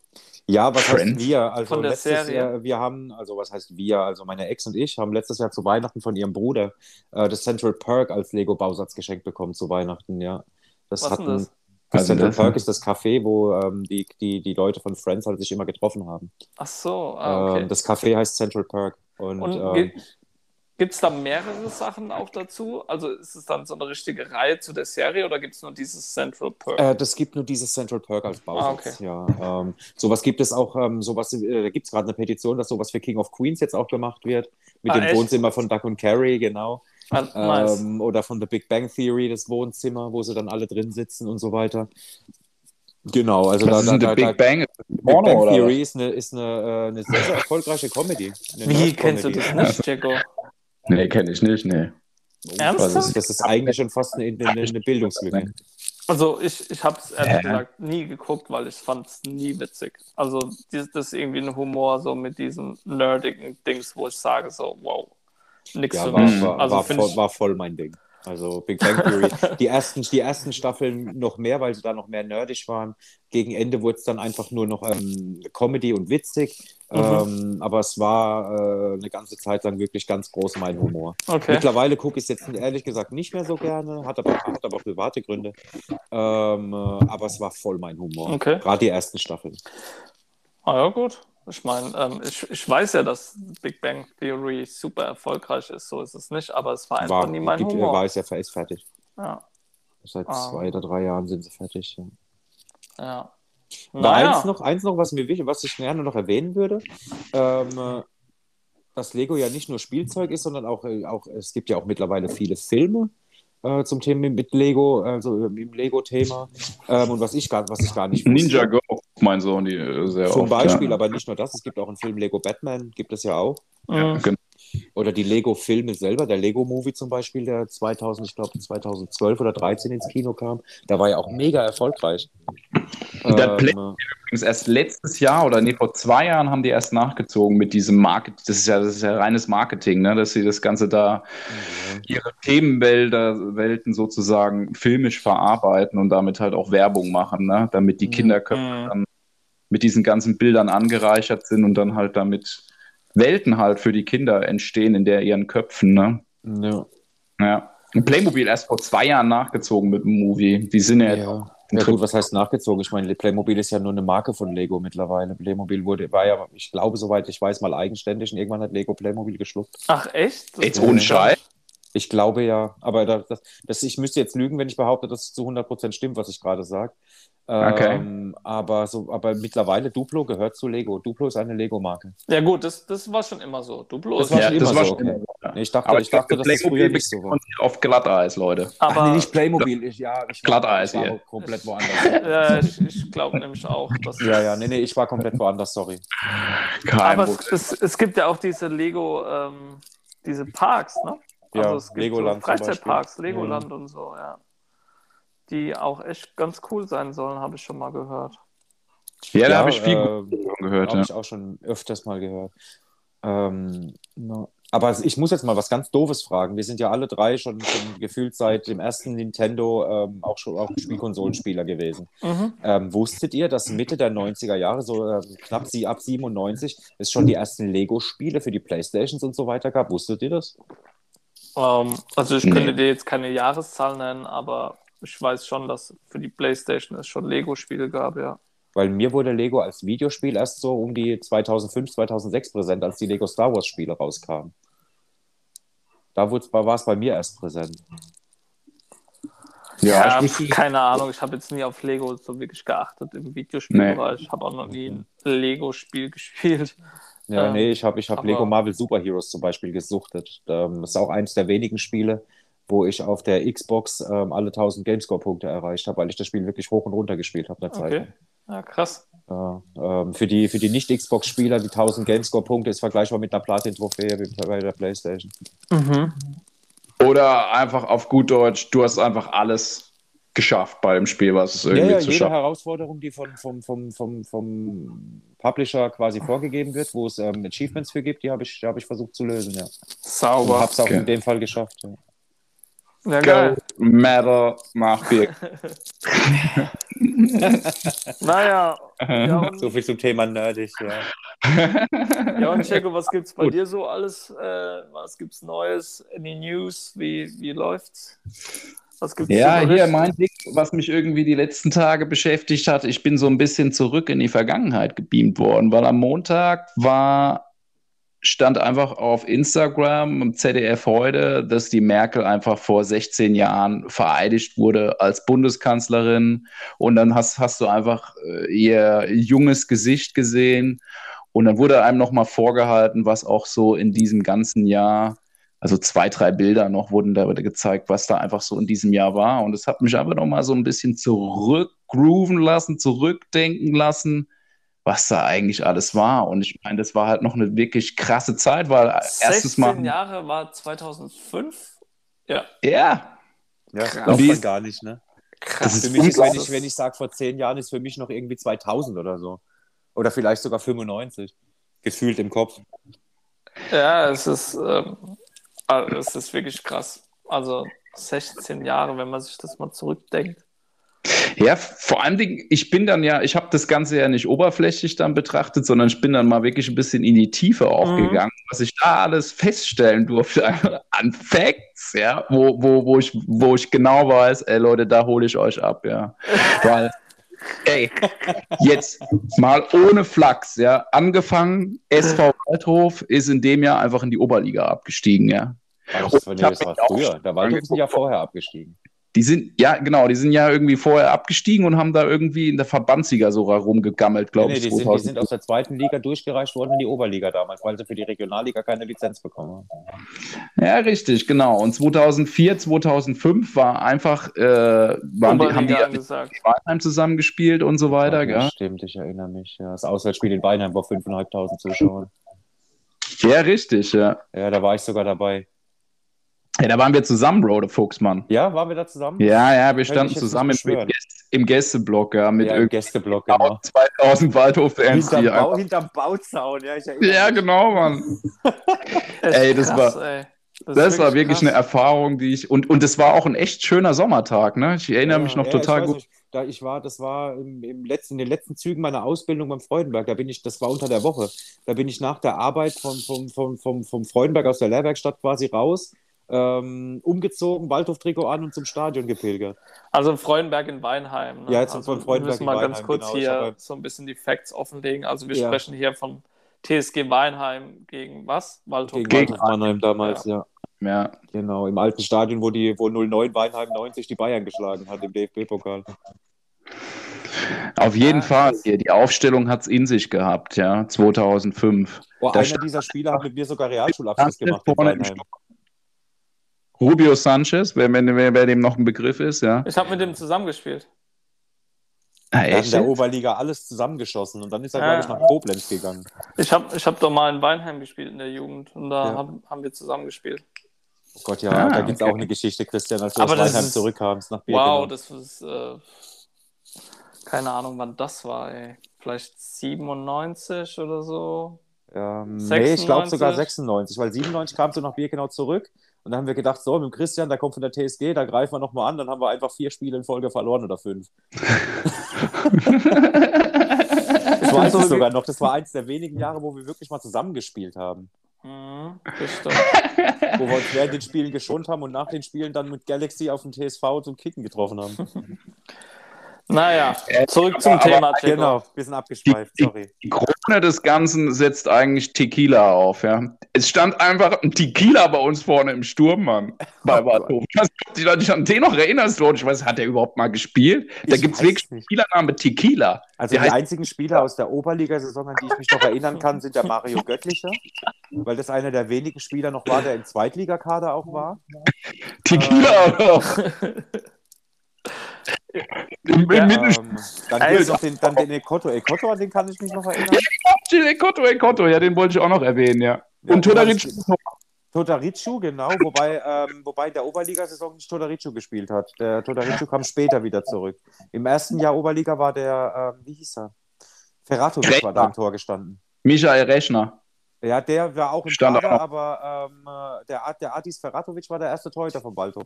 Ja was heißt Friends? wir? Also Von der letztes Serie? Jahr, wir haben, also was heißt wir? Also meine Ex und ich haben letztes Jahr zu Weihnachten von ihrem Bruder äh, das Central Perk als Lego-Bausatz geschenkt bekommen zu Weihnachten, ja. Das Was denn hatten, das? Das Also Central das- Perk ist das Café, wo ähm, die, die, die Leute von Friends halt sich immer getroffen haben. Ach so, ah, okay. Ähm, das Café heißt Central Perk. Und, Und ähm, Gibt es da mehrere Sachen auch dazu? Also ist es dann so eine richtige Reihe zu der Serie oder gibt es nur dieses Central Perk? Äh, das gibt nur dieses Central Perk als Bausatz. Ah, okay. Ja, ähm, sowas gibt es auch, ähm, sowas, äh, da gibt es gerade eine Petition, dass sowas für King of Queens jetzt auch gemacht wird. Mit Ah, dem echt? Wohnzimmer von Duck und Carrie, genau. Ah, nice. Ähm, oder von The Big Bang Theory, das Wohnzimmer, wo sie dann alle drin sitzen und so weiter. Genau, also Das ist da, ein da, The da, Big Bang. Big Bang oder Theory ist eine, ist eine, äh, eine sehr, sehr erfolgreiche Comedy. Eine Wie kennst du das nicht, Jacko? Nee, kenne ich nicht, nee. Ernsthaft? Das ist, das ist eigentlich schon fast eine, eine, eine Bildungslücke. Also ich, ich habe es ehrlich Hä? gesagt nie geguckt, weil ich fand es nie witzig. Also das, ist irgendwie ein Humor so mit diesen nerdigen Dings, wo ich sage so, wow, nix Ja, für war, mich. war, also war, voll, ich, war voll mein Ding. Also Big Bang Theory. Die ersten, die ersten Staffeln noch mehr, weil sie da noch mehr nerdig waren. Gegen Ende wurde es dann einfach nur noch ähm, Comedy und witzig. Mhm. Ähm, aber es war äh, eine ganze Zeit lang wirklich ganz groß mein Humor. okay. Mittlerweile gucke ich es jetzt ehrlich gesagt nicht mehr so gerne, hat aber, hat aber private Gründe. Ähm, äh, aber es war voll mein Humor. Okay. Gerade die ersten Staffeln. Ah ja, gut. Ich meine, ähm, ich, ich weiß ja, dass Big Bang Theory super erfolgreich ist, so ist es nicht, aber es war einfach War, nie mein gibt, Humor. war es ja ist fertig. Ja, Seit Ah. zwei oder drei Jahren sind sie fertig. Ja. ja. Naja. eins, noch, eins noch, was mir wichtig, was ich gerne noch erwähnen würde, ähm, äh, dass Lego ja nicht nur Spielzeug ist, sondern auch, äh, auch es gibt ja auch mittlerweile viele Filme äh, zum Thema mit Lego, also im Lego-Thema. Ähm, und was ich gar, was ich gar nicht wusste. Ninja Go, mein Sohn, die äh, sehr Zum oft, Beispiel, ja. aber nicht nur das, es gibt auch einen Film Lego Batman, gibt es ja auch. Mhm. Genau. Oder die Lego-Filme selber, der Lego-Movie zum Beispiel, der 2000, ich glaube 2012 oder 13 ins Kino kam, der war ja auch mega erfolgreich. Der Play- Ähm, Übrigens erst letztes Jahr oder nee, vor zwei Jahren haben die erst nachgezogen mit diesem Market. Das ist ja, das ist ja reines Marketing, ne? dass sie das Ganze da, ihre Themenwälder, Welten sozusagen filmisch verarbeiten und damit halt auch Werbung machen, ne? damit die Mhm. Kinderköpfe Mhm. dann mit diesen ganzen Bildern angereichert sind und dann halt damit Welten halt für die Kinder entstehen in der ihren Köpfen. Ne? ja. Ja. Und Playmobil erst vor zwei Jahren nachgezogen mit dem Movie. Die sind ja, Ja. Ja gut, was heißt nachgezogen? Ich meine, Playmobil ist ja nur eine Marke von Lego mittlerweile. Playmobil wurde, war ja, ich glaube, soweit ich weiß, mal eigenständig und irgendwann hat Lego Playmobil geschluckt. Ach echt? Das Jetzt ohne Scheiß? Ich glaube ja, aber das, das, das, ich müsste jetzt lügen, wenn ich behaupte, dass es zu 100% stimmt, was ich gerade sage. Okay. Ähm, aber, so, aber mittlerweile, Duplo gehört zu Lego. Duplo ist eine Lego-Marke. Ja gut, das, das war schon immer so. Duplo Das ist war Ja, schon das immer war so, schon okay. immer ja. Nee, Ich dachte, Aber ich dachte, dass das früher Playmobil nicht so war. und auf Glatteis, Leute. aber Ach nee, nicht Playmobil. Ich, ja, ich war, Glatteis ich war hier. komplett woanders. ja, ich, ich glaube nämlich auch, dass ja, ja, nee, nee, ich war komplett woanders, sorry. Kein Aber es, es, es gibt ja auch diese Lego, ähm, diese Parks, ne? Ja, es gibt Legoland so Freizeitparks. Legoland und so, ja. Die auch echt ganz cool sein sollen, habe ich schon mal gehört. Ja, da Ja, habe ich viel äh, gehört. Habe Ja. ich auch schon öfters mal gehört. Ähm, na, aber ich muss jetzt mal was ganz Doofes fragen. Wir sind ja alle drei schon, schon gefühlt seit dem ersten Nintendo ähm, auch schon auch Spielkonsolenspieler gewesen. Mhm. Ähm, wusstet ihr, dass Mitte der 90er Jahre, so ähm, knapp sie ab 97, es schon die ersten Lego-Spiele für die Playstations und so weiter gab? Wusstet ihr das? Ähm, also ich Nee. könnte dir jetzt keine Jahreszahl nennen, aber ich weiß schon, dass für die Playstation es schon Lego-Spiele gab, ja. Weil mir wurde Lego als Videospiel erst so um die 2005, 2006 präsent, als die Lego Star Wars Spiele rauskamen. Da war es bei mir erst präsent. Ja, Ja, keine Ahnung, ich habe jetzt nie auf Lego so wirklich geachtet im Videospielbereich. Ich habe auch noch nie ein Lego-Spiel gespielt. Ja, Ähm, nee, ich habe ich hab Lego Marvel Super Heroes zum Beispiel gesuchtet. Ähm, Das ist auch eines der wenigen Spiele, wo ich auf der Xbox ähm, alle 1000 Gamescore-Punkte erreicht habe, weil ich das Spiel wirklich hoch und runter gespielt habe. Okay. Ja, krass. Ja, ähm, für die, für die Nicht-Xbox-Spieler, die 1000 Gamescore-Punkte ist vergleichbar mit einer Platin-Trophäe wie bei der PlayStation. Mhm. Oder einfach auf gut Deutsch, du hast einfach alles geschafft bei dem Spiel, was es Ja, irgendwie ja, zu jede schaffen. Herausforderung, die von, vom, vom, vom, vom Publisher quasi vorgegeben wird, wo es ähm, Achievements für gibt, die habe ich, die hab ich versucht zu lösen. Ja. Und Sauber. habe es auch Okay. in dem Fall geschafft. Ja. Ja, geil. Go, Metal, mach Bier. Naja, ja, So viel zum Thema nerdig. Ja. ja, und Checo, was gibt's bei dir so alles? Äh, was gibt's Neues? Any News? Wie, wie läuft's? Was gibt's Ja, hier mein Ding, was mich irgendwie die letzten Tage beschäftigt hat. Ich bin so ein bisschen zurück in die Vergangenheit gebeamt worden, weil am Montag war stand einfach auf Instagram im ZDF heute, dass die Merkel einfach vor 16 Jahren vereidigt wurde als Bundeskanzlerin. Und dann hast, hast du einfach äh, ihr junges Gesicht gesehen. Und dann wurde einem nochmal vorgehalten, was auch so in diesem ganzen Jahr, also zwei, drei Bilder noch wurden da gezeigt, was da einfach so in diesem Jahr war. Und es hat mich einfach nochmal so ein bisschen zurückgrooven lassen, zurückdenken lassen was da eigentlich alles war. Und ich meine, das war halt noch eine wirklich krasse Zeit, weil erstes Mal. 16 Jahre war 2005? Ja. Ja. Ja, Krass. glaubt man gar nicht, ne? Krass. Für mich ist, wenn Das ich, wenn ich sage, vor zehn Jahren ist für mich noch irgendwie 2000 oder so. Oder vielleicht sogar 95. Gefühlt im Kopf. Ja, es ist, ähm, also es ist wirklich krass. Also 16 Jahre, wenn man sich das mal zurückdenkt. Ja, vor allen Dingen, ich bin dann ja, ich habe das Ganze ja nicht oberflächlich dann betrachtet, sondern ich bin dann mal wirklich ein bisschen in die Tiefe auch Mhm. gegangen, was ich da alles feststellen durfte an Facts, ja, wo, wo, wo, ich, wo ich genau weiß, ey Leute, da hole ich euch ab, ja. Weil, ey, jetzt mal ohne Flachs, ja, angefangen, SV Waldhof ist in dem Jahr einfach in die Oberliga abgestiegen, ja. Das, war, das früher. Da war ein Jahr vorher abgestiegen. Die sind, ja, genau, die sind ja irgendwie vorher abgestiegen und haben da irgendwie in der Verbandsliga sogar rumgegammelt, glaube Nee, ich. nee, die, sind, die 2000. sind aus der zweiten Liga durchgereicht worden in die Oberliga damals, weil sie für die Regionalliga keine Lizenz bekommen haben. Ja, richtig, genau. Und 2004, 2005 war einfach, äh, waren die, haben die ja mit. Weidheim zusammengespielt und so weiter, ja, gell? Stimmt, ich erinnere mich. Ja, das Auswärtsspiel in Weinheim war 5.500 Zuschauer. Ja, richtig, ja. Ja, da war ich sogar dabei. Ja. Da waren wir zusammen, Rode Fuchsmann. Ja, waren wir da zusammen? Ja, ja, wir standen zusammen im. Gäste, im Gästeblock, ja, mit ja, im irgendwie Gästeblock, genau. 2000 Waldhof-Fans. Hinterm, Bau, einfach- hinterm Bauzaun, ja, Ja, genau, Mann. Echt Ey, das krass, war- ey. Das, war wirklich eine krass. Erfahrung, die ich. Und, und das war auch ein echt schöner Sommertag, ne? Ich erinnere mich noch ja, total gut. Nicht, da ich war, das war im, im letzten, in den letzten Zügen meiner Ausbildung beim Freudenberg. Da bin ich, das war unter der Woche. Da bin ich nach der Arbeit vom, vom, vom, vom, vom Freudenberg aus der Lehrwerkstatt quasi raus, ähm, umgezogen, Waldhof-Trikot an und zum Stadion gepilgert. Also Freudenberg in Weinheim. Ne? Ja, jetzt also von Freudenberg wir müssen mal in ganz Weinheim, kurz genau. Hier so ein bisschen die Facts offenlegen. Also wir Ja. sprechen hier von TSG Weinheim gegen was? Waldhof. Gegen, Gegen- Mannheim damals, ja. Ja. Genau, im alten Stadion, wo, die, wo 09 Weinheim 90 die Bayern geschlagen hat im DFB-Pokal. Auf jeden Fall. Hier, die Aufstellung hat es in sich gehabt, ja, 2005. Boah, einer dieser Spieler hat mit mir sogar Realschulabschluss gemacht Vorne im Weinheim. Rubio Sanchez, wer, wer, wer, dem noch ein Begriff ist, ja. Ich habe mit dem zusammengespielt. Ah, Er hat in echt? der Oberliga alles zusammengeschossen und dann ist er, Ja. glaube ich, nach Koblenz gegangen. Ich habe ich hab doch mal in Weinheim gespielt in der Jugend und da Ja. haben, haben wir zusammen gespielt. Oh Gott, ja, Ah, da gibt es okay. auch eine Geschichte, Christian, als du Aber aus das Weinheim ist- zurückkamst nach Birkenau. Wow, das ist äh, keine Ahnung, wann das war, ey. Vielleicht 97 oder so. Ähm, nee, ich 96. glaube sogar 96, weil 97 kamst du nach Birkenau zurück und dann haben wir gedacht, so, mit dem Christian, der kommt von der TSG, da greifen wir nochmal an, dann haben wir einfach vier Spiele in Folge verloren oder fünf. Das weiß ich sogar noch, das war eins der wenigen Jahre, wo wir wirklich mal zusammengespielt haben. Mhm. Wo wir uns während den Spielen geschont haben und nach den Spielen dann mit Galaxy auf dem TSV zum Kicken getroffen haben. Naja, zurück zum aber- Thema, Checo. Genau, wir sind abgeschweift, Die- sorry. Die Krone des Ganzen setzt eigentlich Tequila auf, ja. Es stand einfach ein Tequila bei uns vorne im Sturm, Mann. Bei Oh. Ich weiß nicht, ob du dich an den noch erinnerst, Leute. Ich weiß, hat der überhaupt mal gespielt? Da gibt es wirklich einen mit Tequila. Also Der die einzigen Spieler aus der Oberliga-Saison, an die ich mich noch erinnern kann, sind der Mario Göttlicher, weil das einer der wenigen Spieler noch war, der im Zweitligakader auch war. Tequila, oder? Im, Ja. Ähm, dann den, dann den Ekoto. Ekoto, an den kann ich mich noch erinnern. Ekotto, Ekotto, ja, den wollte ich auch noch erwähnen, ja. Ja, Und du Todaric. hattest- Todaricu, genau, wobei, ähm, wobei in der Oberliga-Saison nicht Todaricu gespielt hat. Der Todaricu kam später wieder zurück. Im ersten Jahr Oberliga war der, ähm, wie hieß er? Ferratovic war da im Tor gestanden. Michael Rechner. Ja, der war auch im Stand Kader, aber ähm, äh, der, der Adis Ferratovic war der erste Torhüter von Balto.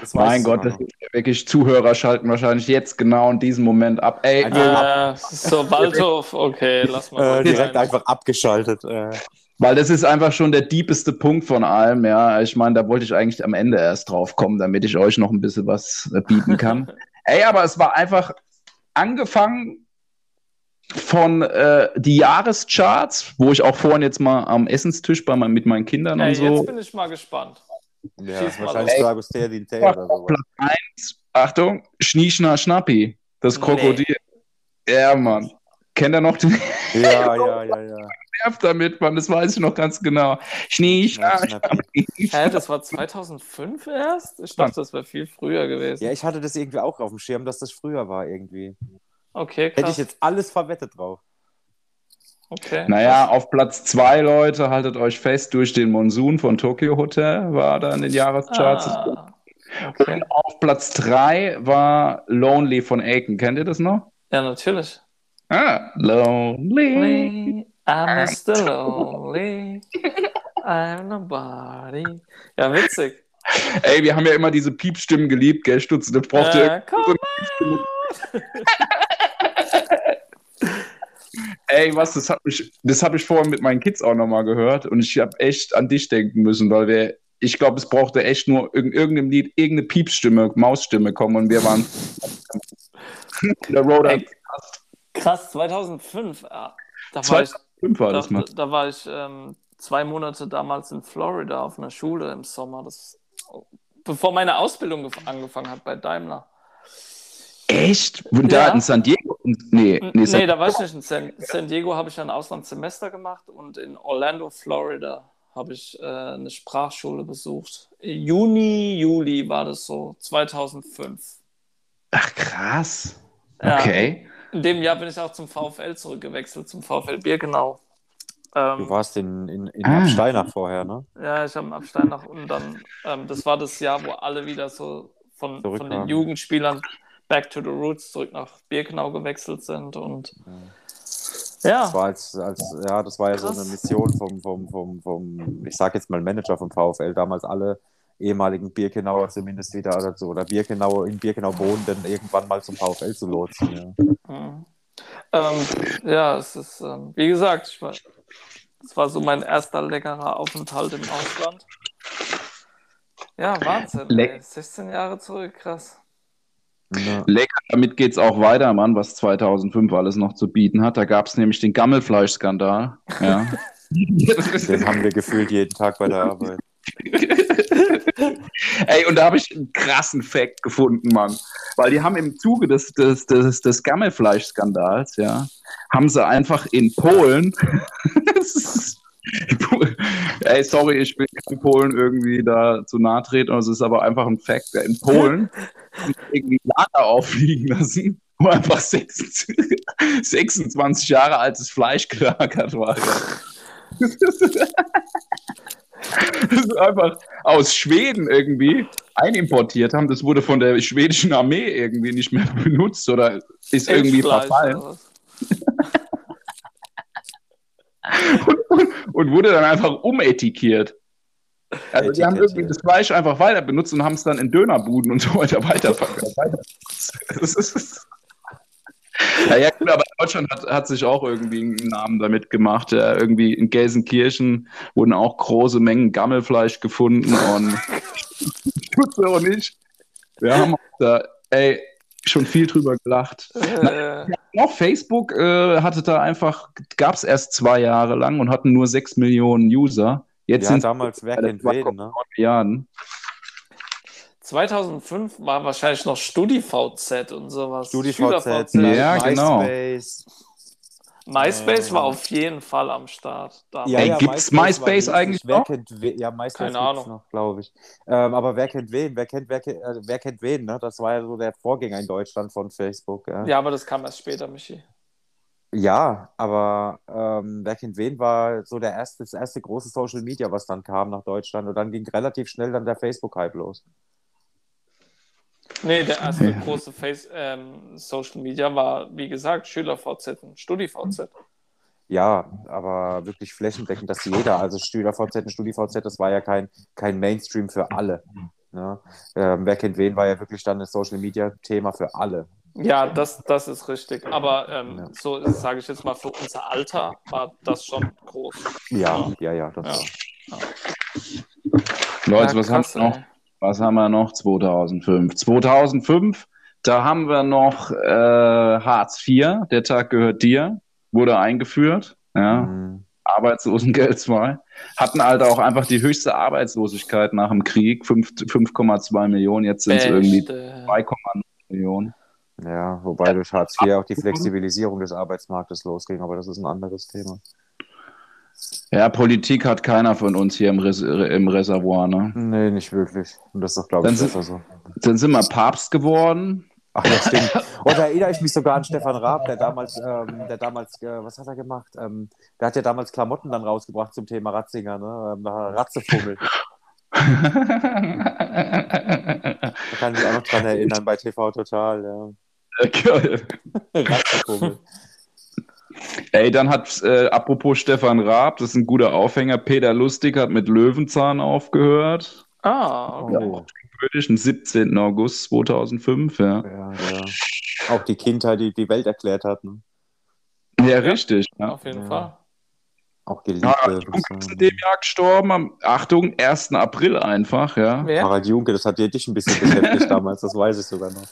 Das Mein Gott, das ist wirklich Zuhörer schalten wahrscheinlich jetzt genau in diesem Moment ab. Ey, Einfach Äh, so, Waldhof, okay, lass mal. Äh, direkt sein. einfach abgeschaltet. Äh, Weil das ist einfach schon der diepeste Punkt von allem, ja. Ich meine, da wollte ich eigentlich am Ende erst drauf kommen, damit ich euch noch ein bisschen was äh, bieten kann. Ey, aber es war einfach angefangen von äh, die Jahrescharts, wo ich auch vorhin jetzt mal am Essenstisch bei, mein- mit meinen Kindern Ey, und so. jetzt bin ich mal gespannt. Ja, mal wahrscheinlich so Agustea Dinte oder so. Platz 1, Achtung, Schnieschner Schnappi, das Nee. Krokodil. Ja, Mann. Kennt ihr noch den Ja, ja, ja, ja. Nerv damit, Mann? Das weiß ich noch ganz genau. Schnieschner Ja, Schnappi. Hä, das war 2005 erst? Ich dachte, das wäre viel früher gewesen. Ja, ich hatte das irgendwie auch auf dem Schirm, dass das früher war irgendwie. Okay, Hätte krass. ich jetzt alles verwettet drauf. Okay. Naja, auf Platz 2, Leute, haltet euch fest, durch den Monsun von Tokyo Hotel war da in den Jahrescharts. Ah, okay. Auf Platz 3 war Lonely von Aiken. Kennt ihr das noch? Ja, natürlich. Ah, Lonely. Lonely, I'm Mr. Lonely. I'm nobody. Ja, witzig. Ey, wir haben ja immer diese Piepstimmen geliebt, gell, Stutz? Das braucht ihr Äh, komm Ey, was, das habe ich, das hab ich vorhin mit meinen Kids auch nochmal gehört und ich habe echt an dich denken müssen, weil wir, ich glaube, es brauchte echt nur in irgendeinem Lied irgendeine Piepsstimme, Mausstimme kommen und wir waren. Der Road Ey, Krass, 2005. Ja, da war ich, 2005 war da, das mal. da war ich ähm, zwei Monate damals in Florida auf einer Schule im Sommer. Das, bevor meine Ausbildung gef- angefangen hat bei Daimler. Echt? Und Ja. da in San Diego? Nee, nee, Nee, San da war ich nicht in San, San Diego, habe ich ein Auslandssemester gemacht und in Orlando, Florida habe ich äh, eine Sprachschule besucht. Juni, Juli war das so, 2005. Ach, krass. Ja, Okay. In dem Jahr bin ich auch zum VfL zurückgewechselt, zum VfL Birkenau. Du Ähm, warst in, in, in Ah. Absteinach vorher, ne? ja, ich habe einen Abstein nach unten dann. Ähm, das war das Jahr, wo alle wieder so von, von den. Jugendspielern back to the roots zurück nach Birkenau gewechselt sind. Und ja, Das war als, als ja, das war ja so Krass. eine Mission vom, vom, vom, vom, ich sag jetzt mal Manager vom VfL, damals alle ehemaligen Birkenauer zumindest wieder oder so, oder Birkenau in Birkenau wohnenden irgendwann mal zum VfL zu lotsen. Ja. Mhm. Ähm, ja, es ist, ähm, wie gesagt, ich war, es war so mein erster längerer Aufenthalt im Ausland. Ja, Wahnsinn. Le- ey. 16 Jahre zurück, krass. Ja. Lecker, damit geht's auch weiter, Mann, was 2005 alles noch zu bieten hat. Da gab es nämlich den Gammelfleischskandal. Ja. Den haben wir gefühlt jeden Tag bei der Arbeit. Ey, und da habe ich einen krassen Fact gefunden, Mann. Weil die haben im Zuge des, des, des, des Gammelfleischskandals, ja, haben sie einfach in Polen. Ey, sorry, ich will in Polen irgendwie da zu nahe treten, es ist aber einfach ein Fact. In Polen haben irgendwie Lager auffliegen lassen, wo einfach 26, 26 Jahre altes Fleisch gelagert war. Das ist einfach aus Schweden irgendwie einimportiert haben. Das wurde von der schwedischen Armee irgendwie nicht mehr benutzt oder ist irgendwie verfallen oder? Und, und, und wurde dann einfach umetikiert. Also die haben irgendwie das Fleisch einfach weiter benutzt und haben es dann in Dönerbuden und so weiter weiterverkauft. Das ist, ja, ja, gut, aber Deutschland hat, hat sich auch irgendwie einen Namen damit gemacht. Ja, irgendwie in Gelsenkirchen wurden auch große Mengen Gammelfleisch gefunden und Stutze und ich. Wir haben da, ey, schon viel drüber gelacht. Äh, Auch Facebook äh, hatte da einfach, gab es erst zwei Jahre lang und hatten nur sechs Millionen User. Jetzt Ja, sind es damals, wer kennt wen, ne? Milliarden. 2005 war wahrscheinlich noch StudiVZ und sowas. StudiVZ, SchülerVZ. Ja, genau. MySpace. MySpace Äh, war auf jeden Fall am Start. damals. Ja, ja, gibt's war MySpace riesig. eigentlich wer noch? Kennt wen? Ja, MySpace Keine gibt's Ahnung. noch, glaube ich. Ähm, aber wer kennt wen? Wer kennt, wer, kennt, äh, wer kennt wen? Ne? Das war ja so der Vorgänger in Deutschland von Facebook. Ja, Ja, aber das kam erst später, Michi. ja aber ähm, wer kennt wen war so der erste, das erste große Social Media, was dann kam nach Deutschland. Und dann ging relativ schnell dann der Facebook-Hype los. Nee, der erste Ja. große Face, ähm, Social Media war, wie gesagt, SchülerVZ und StudiVZ. Ja, aber wirklich flächendeckend, dass jeder, also SchülerVZ und StudiVZ, das war ja kein, kein Mainstream für alle. Ne? Ähm, wer kennt wen, war ja wirklich dann ein Social Media Thema für alle. Ja, das, das ist richtig. Aber ähm, Ja. so sage ich jetzt mal, für unser Alter war das schon groß. Ja, ja, ja, das Ja. war. Leute, Ja, was, haben krass, wir noch? Was haben wir noch? 2005. 2005 Da haben wir noch äh, Hartz IV, der Tag gehört dir, wurde eingeführt. Ja. Mhm. Arbeitslosengeld 2. Hatten halt auch einfach die höchste Arbeitslosigkeit nach dem Krieg, fünf- 5,2 Millionen, jetzt sind es irgendwie Beste. 2,9 Millionen. Ja, wobei durch Hartz IV auch die Flexibilisierung des Arbeitsmarktes losging, aber das ist ein anderes Thema. Ja, Politik hat keiner von uns hier im, Res im Reservoir. Ne? Nee, nicht wirklich. Und das ist doch, glaube ich, Dann sind- besser so. Dann sind wir Papst geworden. Ach ja, stimmt. Und da erinnere ich mich sogar an Stefan Raab, der damals, ähm, der damals, äh, was hat er gemacht? Ähm, der hat ja damals Klamotten dann rausgebracht zum Thema Ratzinger, ne? Ähm, Ratzefummel. Da kann ich mich auch noch dran erinnern bei TV Total, ja. Geil. Ratzefummel. Ey, dann hat, äh, apropos Stefan Raab, das ist ein guter Aufhänger, Peter Lustig hat mit Löwenzahn aufgehört. Ah, okay. Oh, am 17. August 2005, ja. ja, ja. Auch die Kindheit, die die Welt erklärt hat. Ne? Ja, richtig. Ja. Auf jeden Ja. Fall. Auch geliebt. Harald Junke ist in dem Jahr gestorben, am, Achtung, 1. April einfach, ja. Wer? Harald Junke, das hat dir dich ein bisschen beschäftigt damals, das weiß ich sogar noch.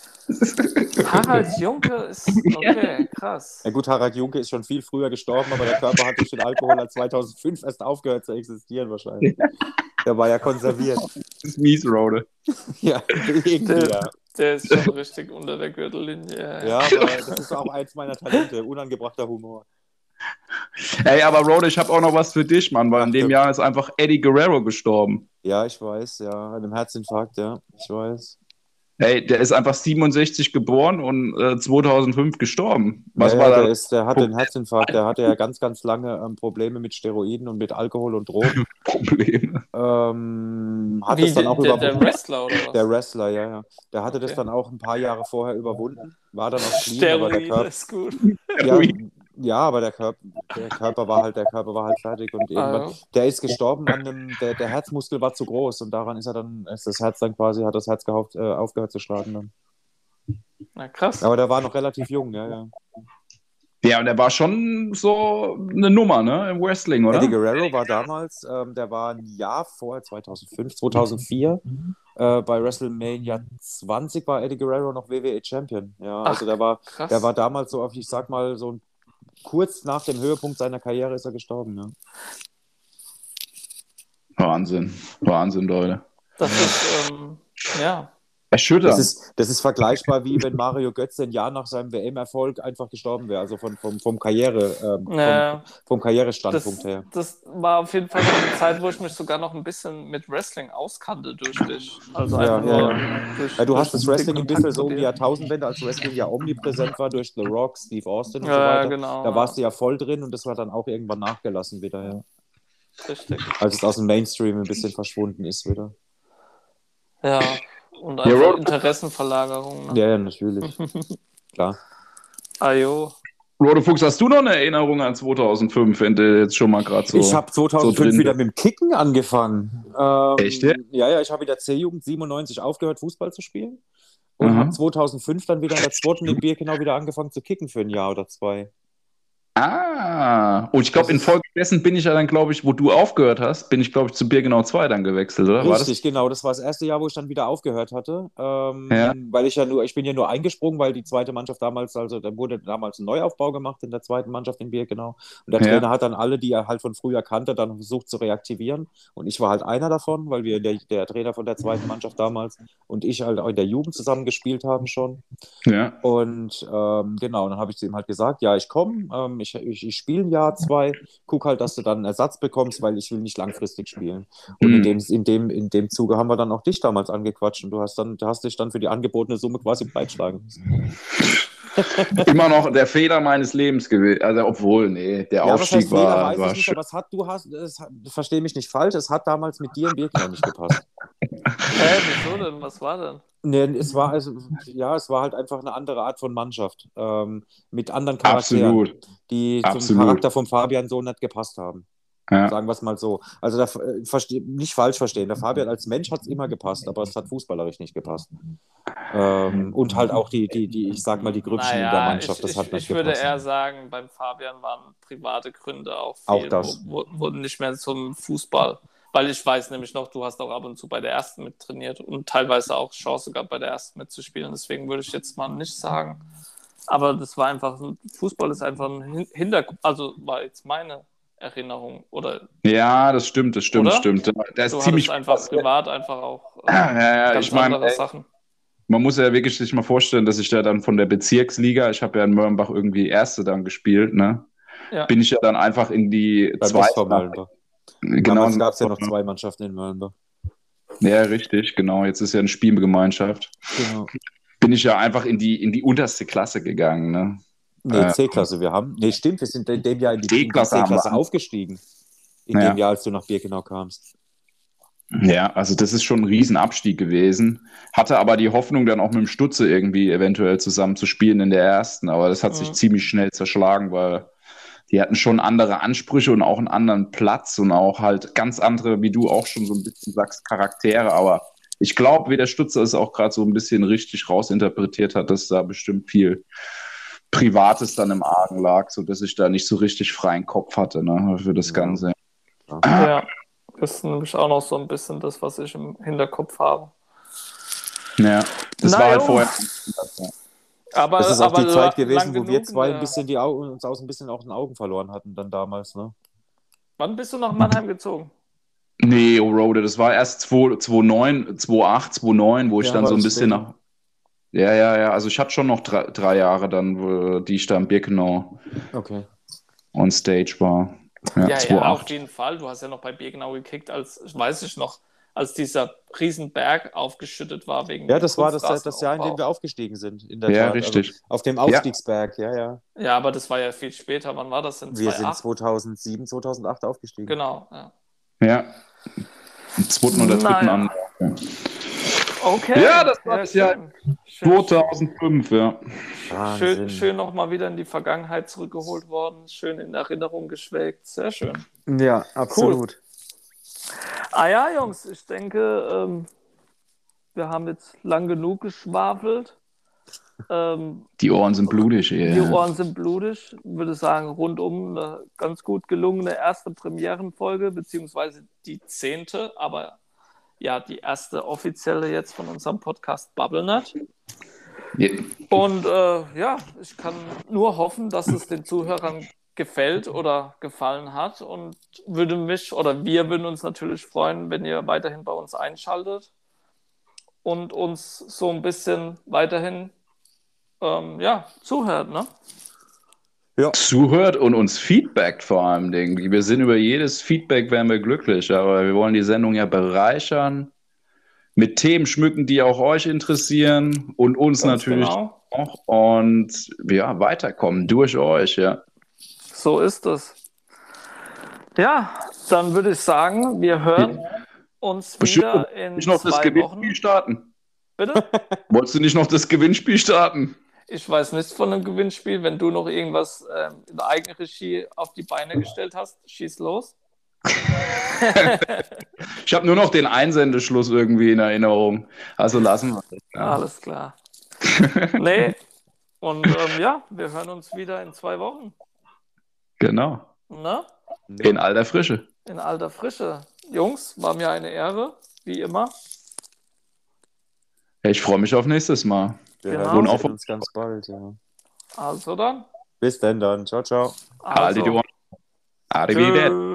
Harald Junke ist okay, krass. Ja gut, Harald Junke ist schon viel früher gestorben, aber der Körper hat durch den Alkohol als 2005 erst aufgehört zu existieren wahrscheinlich. Der war ja konserviert. Das ist mies, Rode. Ja, irgendwie, ja. Der ist schon richtig unter der Gürtellinie. Ja, aber das ist auch eins meiner Talente, unangebrachter Humor. Ey, aber Rode, ich habe auch noch was für dich, Mann, weil in dem. Jahr ist einfach Eddie Guerrero gestorben. Ja, ich weiß, ja, an einem Herzinfarkt, ja, ich weiß. Ey, der ist einfach 67 geboren und äh, 2005 gestorben. Was ja, war ja, da der, ist, der hatte einen Herzinfarkt, der hatte ja ganz, ganz lange ähm, Probleme mit Steroiden und mit Alkohol und Drogen. Problem? Ähm, hat Wie es dann auch der, der überwunden. Wrestler oder was? Der Wrestler, ja, ja. Der hatte das Okay. dann auch ein paar Jahre vorher überwunden, war dann auch clean, aber der Steroide Körper, ist gut. ja, ja, aber der Körper, der Körper war halt, der Körper war halt fertig und irgendwann, Ah, ja. der ist gestorben an einem, der, der Herzmuskel war zu groß und daran ist er dann, ist das Herz dann quasi, hat das Herz gehauft, äh, aufgehört zu schlagen dann. Na krass. Aber der war noch relativ jung, ja, ja. Ja, und der war schon so eine Nummer, ne, im Wrestling, oder? Eddie Guerrero war damals, ähm, der war ein Jahr vor 2005, 2004. Äh, bei WrestleMania 20 war Eddie Guerrero noch WWE Champion. Ja, Ach, also der war, krass. der war damals so, auf, ich sag mal, so kurz nach dem Höhepunkt seiner Karriere ist er gestorben. Ja. Wahnsinn. Wahnsinn, Leute. das ist, ähm, ja. Erschütternd. Das, ist, das ist vergleichbar wie wenn Mario Götze ein Jahr nach seinem WM-Erfolg einfach gestorben wäre, also von, vom, vom, Karriere, ähm, vom, Ja, vom das, Karrierestandpunkt her. das war auf jeden Fall eine Zeit, wo ich mich sogar noch ein bisschen mit Wrestling auskannte durch dich. Also Ja, einfach ja, ja. durch, Ja, du durch hast das Wrestling ein bisschen so um die. Jahrtausendwende, als Wrestling ja omnipräsent war durch The Rock, Steve Austin und so Ja, weiter. genau. Da warst du ja voll drin und das war dann auch irgendwann nachgelassen wieder, ja. Richtig. Als es aus dem Mainstream ein bisschen verschwunden ist wieder. Ja. Und Ja, einfach Road- Interessenverlagerung. Ne? Ja, ja, natürlich. Klar. Ajo. Rode Fuchs, hast du noch eine Erinnerung an 2005, wenn du jetzt schon mal gerade so. ich habe 2005 so wieder mit dem Kicken angefangen. Ähm, Echt, ja? Ja, ja, ich habe wieder C-Jugend 97 aufgehört, Fußball zu spielen. Und Mhm. habe 2005 dann wieder in der zweiten in Birkenau wieder angefangen zu kicken für ein Jahr oder zwei. Ah, und ich glaube, infolgedessen bin ich ja dann, glaube ich, wo du aufgehört hast, bin ich, glaube ich, zu Birkenau 2 dann gewechselt, oder? War Richtig, genau. Das war das erste Jahr, wo ich dann wieder aufgehört hatte. Ähm, Ja. Weil ich ja nur, ich bin ja nur eingesprungen, weil die zweite Mannschaft damals, also da wurde damals ein Neuaufbau gemacht in der zweiten Mannschaft in Birkenau. Und der Ja. Trainer hat dann alle, die er halt von früher kannte, dann versucht zu reaktivieren. Und ich war halt einer davon, weil wir der, der Trainer von der zweiten Mannschaft damals und ich halt auch in der Jugend zusammen gespielt haben schon. Ja. Und ähm, genau, dann habe ich zu ihm halt gesagt, ja, ich komme, ähm, ich, ich, ich spiele ein Jahr, zwei, guck halt, dass du dann einen Ersatz bekommst, weil ich will nicht langfristig spielen. Und in, Mhm. dem, in, dem, in dem Zuge haben wir dann auch dich damals angequatscht und du hast, dann, du hast dich dann für die angebotene Summe quasi breitschlagen müssen. Immer noch der Fehler meines Lebens gewesen. Also, obwohl, nee, der Ja, Aufstieg war, war ich nicht, aber es hat, du hast, es hat, versteh mich nicht falsch, es hat damals mit dir in Birkenau nicht gepasst. Hä, wieso denn? Was war denn? Nee, es war also, ja, es war halt einfach eine andere Art von Mannschaft, ähm, mit anderen Charakteren, Absolut. die zum Absolut. Charakter von Fabian so nicht gepasst haben. Ja. Sagen wir es mal so. Also da, äh, verste, nicht falsch verstehen. Der Fabian als Mensch hat es immer gepasst, aber es hat fußballerisch nicht gepasst. Ähm, und halt auch die, die, die, ich sag mal, die Grüppchen in der Mannschaft, ich, das ich, hat nicht ich würde gepasst. eher sagen, beim Fabian waren private Gründe auch Auch viel, das. Wo, wo, wo nicht mehr zum Fußball Weil ich weiß nämlich noch, du hast auch ab und zu bei der ersten mit trainiert und teilweise auch Chance gehabt, bei der ersten mitzuspielen. Deswegen würde ich jetzt mal nicht sagen. Aber das war einfach, Fußball ist einfach ein Hintergrund, also war jetzt meine Erinnerung. Oder, Ja, das stimmt, das stimmt, Oder? stimmt. Der ist du ziemlich einfach privat einfach auch äh, Ja, ja, ganz ich meine, andere ey, Sachen. man muss ja wirklich sich mal vorstellen, dass ich da dann von der Bezirksliga, ich habe ja in Mörnbach irgendwie Erste dann gespielt, ne? Ja. Bin ich ja dann einfach in die Beim zweite. Genau, Damals gab es ja noch zwei Mannschaften in Möllenbach. Ja, richtig, genau. Jetzt ist ja eine Spielgemeinschaft. Genau. Bin ich ja einfach in die, in die unterste Klasse gegangen, ne? Nee, Äh, C-Klasse, wir haben. Nee, stimmt, wir sind in dem Jahr in die C-Klasse aufgestiegen. In Ja. dem Jahr, als du nach Birkenau kamst. Ja, also das ist schon ein Riesenabstieg gewesen. Hatte aber die Hoffnung, dann auch mit dem Stutze irgendwie eventuell zusammen zu spielen in der ersten. Aber das hat sich Mhm. ziemlich schnell zerschlagen, weil die hatten schon andere Ansprüche und auch einen anderen Platz und auch halt ganz andere, wie du auch schon so ein bisschen sagst, Charaktere. Aber ich glaube, wie der Stutzer es auch gerade so ein bisschen richtig rausinterpretiert hat, dass da bestimmt viel Privates dann im Argen lag, sodass ich da nicht so richtig freien Kopf hatte ne, für das Ja. Ganze. Ja, das ist nämlich auch noch so ein bisschen das, was ich im Hinterkopf habe. Ja, das Na war halt jo. vorher. Aber, Das ist auch aber die Zeit gewesen, wo wir zwei in ein der- bisschen die Augen, uns aus ein bisschen auch den Augen verloren hatten, dann damals, ne? Wann bist du nach Mannheim gezogen? Nee, oh Rode, das war erst 2 2009, 2008, 2009, wo ich Ja, dann so ein bisschen nach. Ja, ja, ja. Also ich hatte schon noch drei, drei Jahre dann, die ich da in Birkenau Okay. on stage war. Ja, Ja, ja, 2008. auf jeden Fall. Du hast ja noch bei Birkenau gekickt, als, weiß ich noch, als dieser Riesenberg aufgeschüttet war wegen Ja, das war das, das. Jahr, in dem wir aufgestiegen sind. In der Ja, Tat. richtig. Also auf dem Aufstiegsberg, ja, ja. Ja, aber das war ja viel später. Wann war das denn? Wir sind 2008? 2007, 2008 aufgestiegen. Genau, ja. Ja. Im zweiten oder dritten Naja. An. Okay. Ja, das war das Jahr schön. Schön, 2005, ja. Wahnsinn. schön, schön nochmal wieder in die Vergangenheit zurückgeholt worden. Schön in Erinnerung geschwelgt. Sehr schön. Ja, absolut. Ah ja, Jungs, ich denke, ähm, wir haben jetzt lang genug geschwafelt. Ähm, Die Ohren sind blutig, Die ey. Ohren sind blutig. Ich würde sagen, rundum eine ganz gut gelungene erste Premierenfolge, beziehungsweise die zehnte, aber ja, die erste offizielle jetzt von unserem Podcast BubbleNut. Ja. Und äh, ja, ich kann nur hoffen, dass es den Zuhörern gefällt oder gefallen hat und würde mich oder wir würden uns natürlich freuen, wenn ihr weiterhin bei uns einschaltet und uns so ein bisschen weiterhin ähm, ja, zuhört, ne? zuhört und uns feedbackt vor allem. Dingen. Wir sind über jedes Feedback wären wir glücklich, aber wir wollen die Sendung ja bereichern, mit Themen schmücken, die auch euch interessieren und uns Ganz natürlich genau. auch und ja, weiterkommen durch euch, ja. So ist es. Ja, dann würde ich sagen, wir hören uns wieder in Nicht noch das zwei Gewinnspiel Wochen. starten. Bitte? Wolltest du nicht noch das Gewinnspiel starten? Ich weiß nichts von einem Gewinnspiel. Wenn du noch irgendwas ähm, in der Eigenregie auf die Beine gestellt hast, schieß los. Ich habe nur noch den Einsendeschluss irgendwie in Erinnerung. Also lassen wir das. Ja. Alles klar. nee. Und ähm, ja, wir hören uns wieder in zwei Wochen. Genau. Ne? In alter Frische. In alter Frische. Jungs, war mir eine Ehre, wie immer. Ich freue mich auf nächstes Mal. Wir Genau. hören auf- uns ganz bald. Ja. Also dann. Bis denn dann. Ciao, ciao. Die Also. Arrivederci.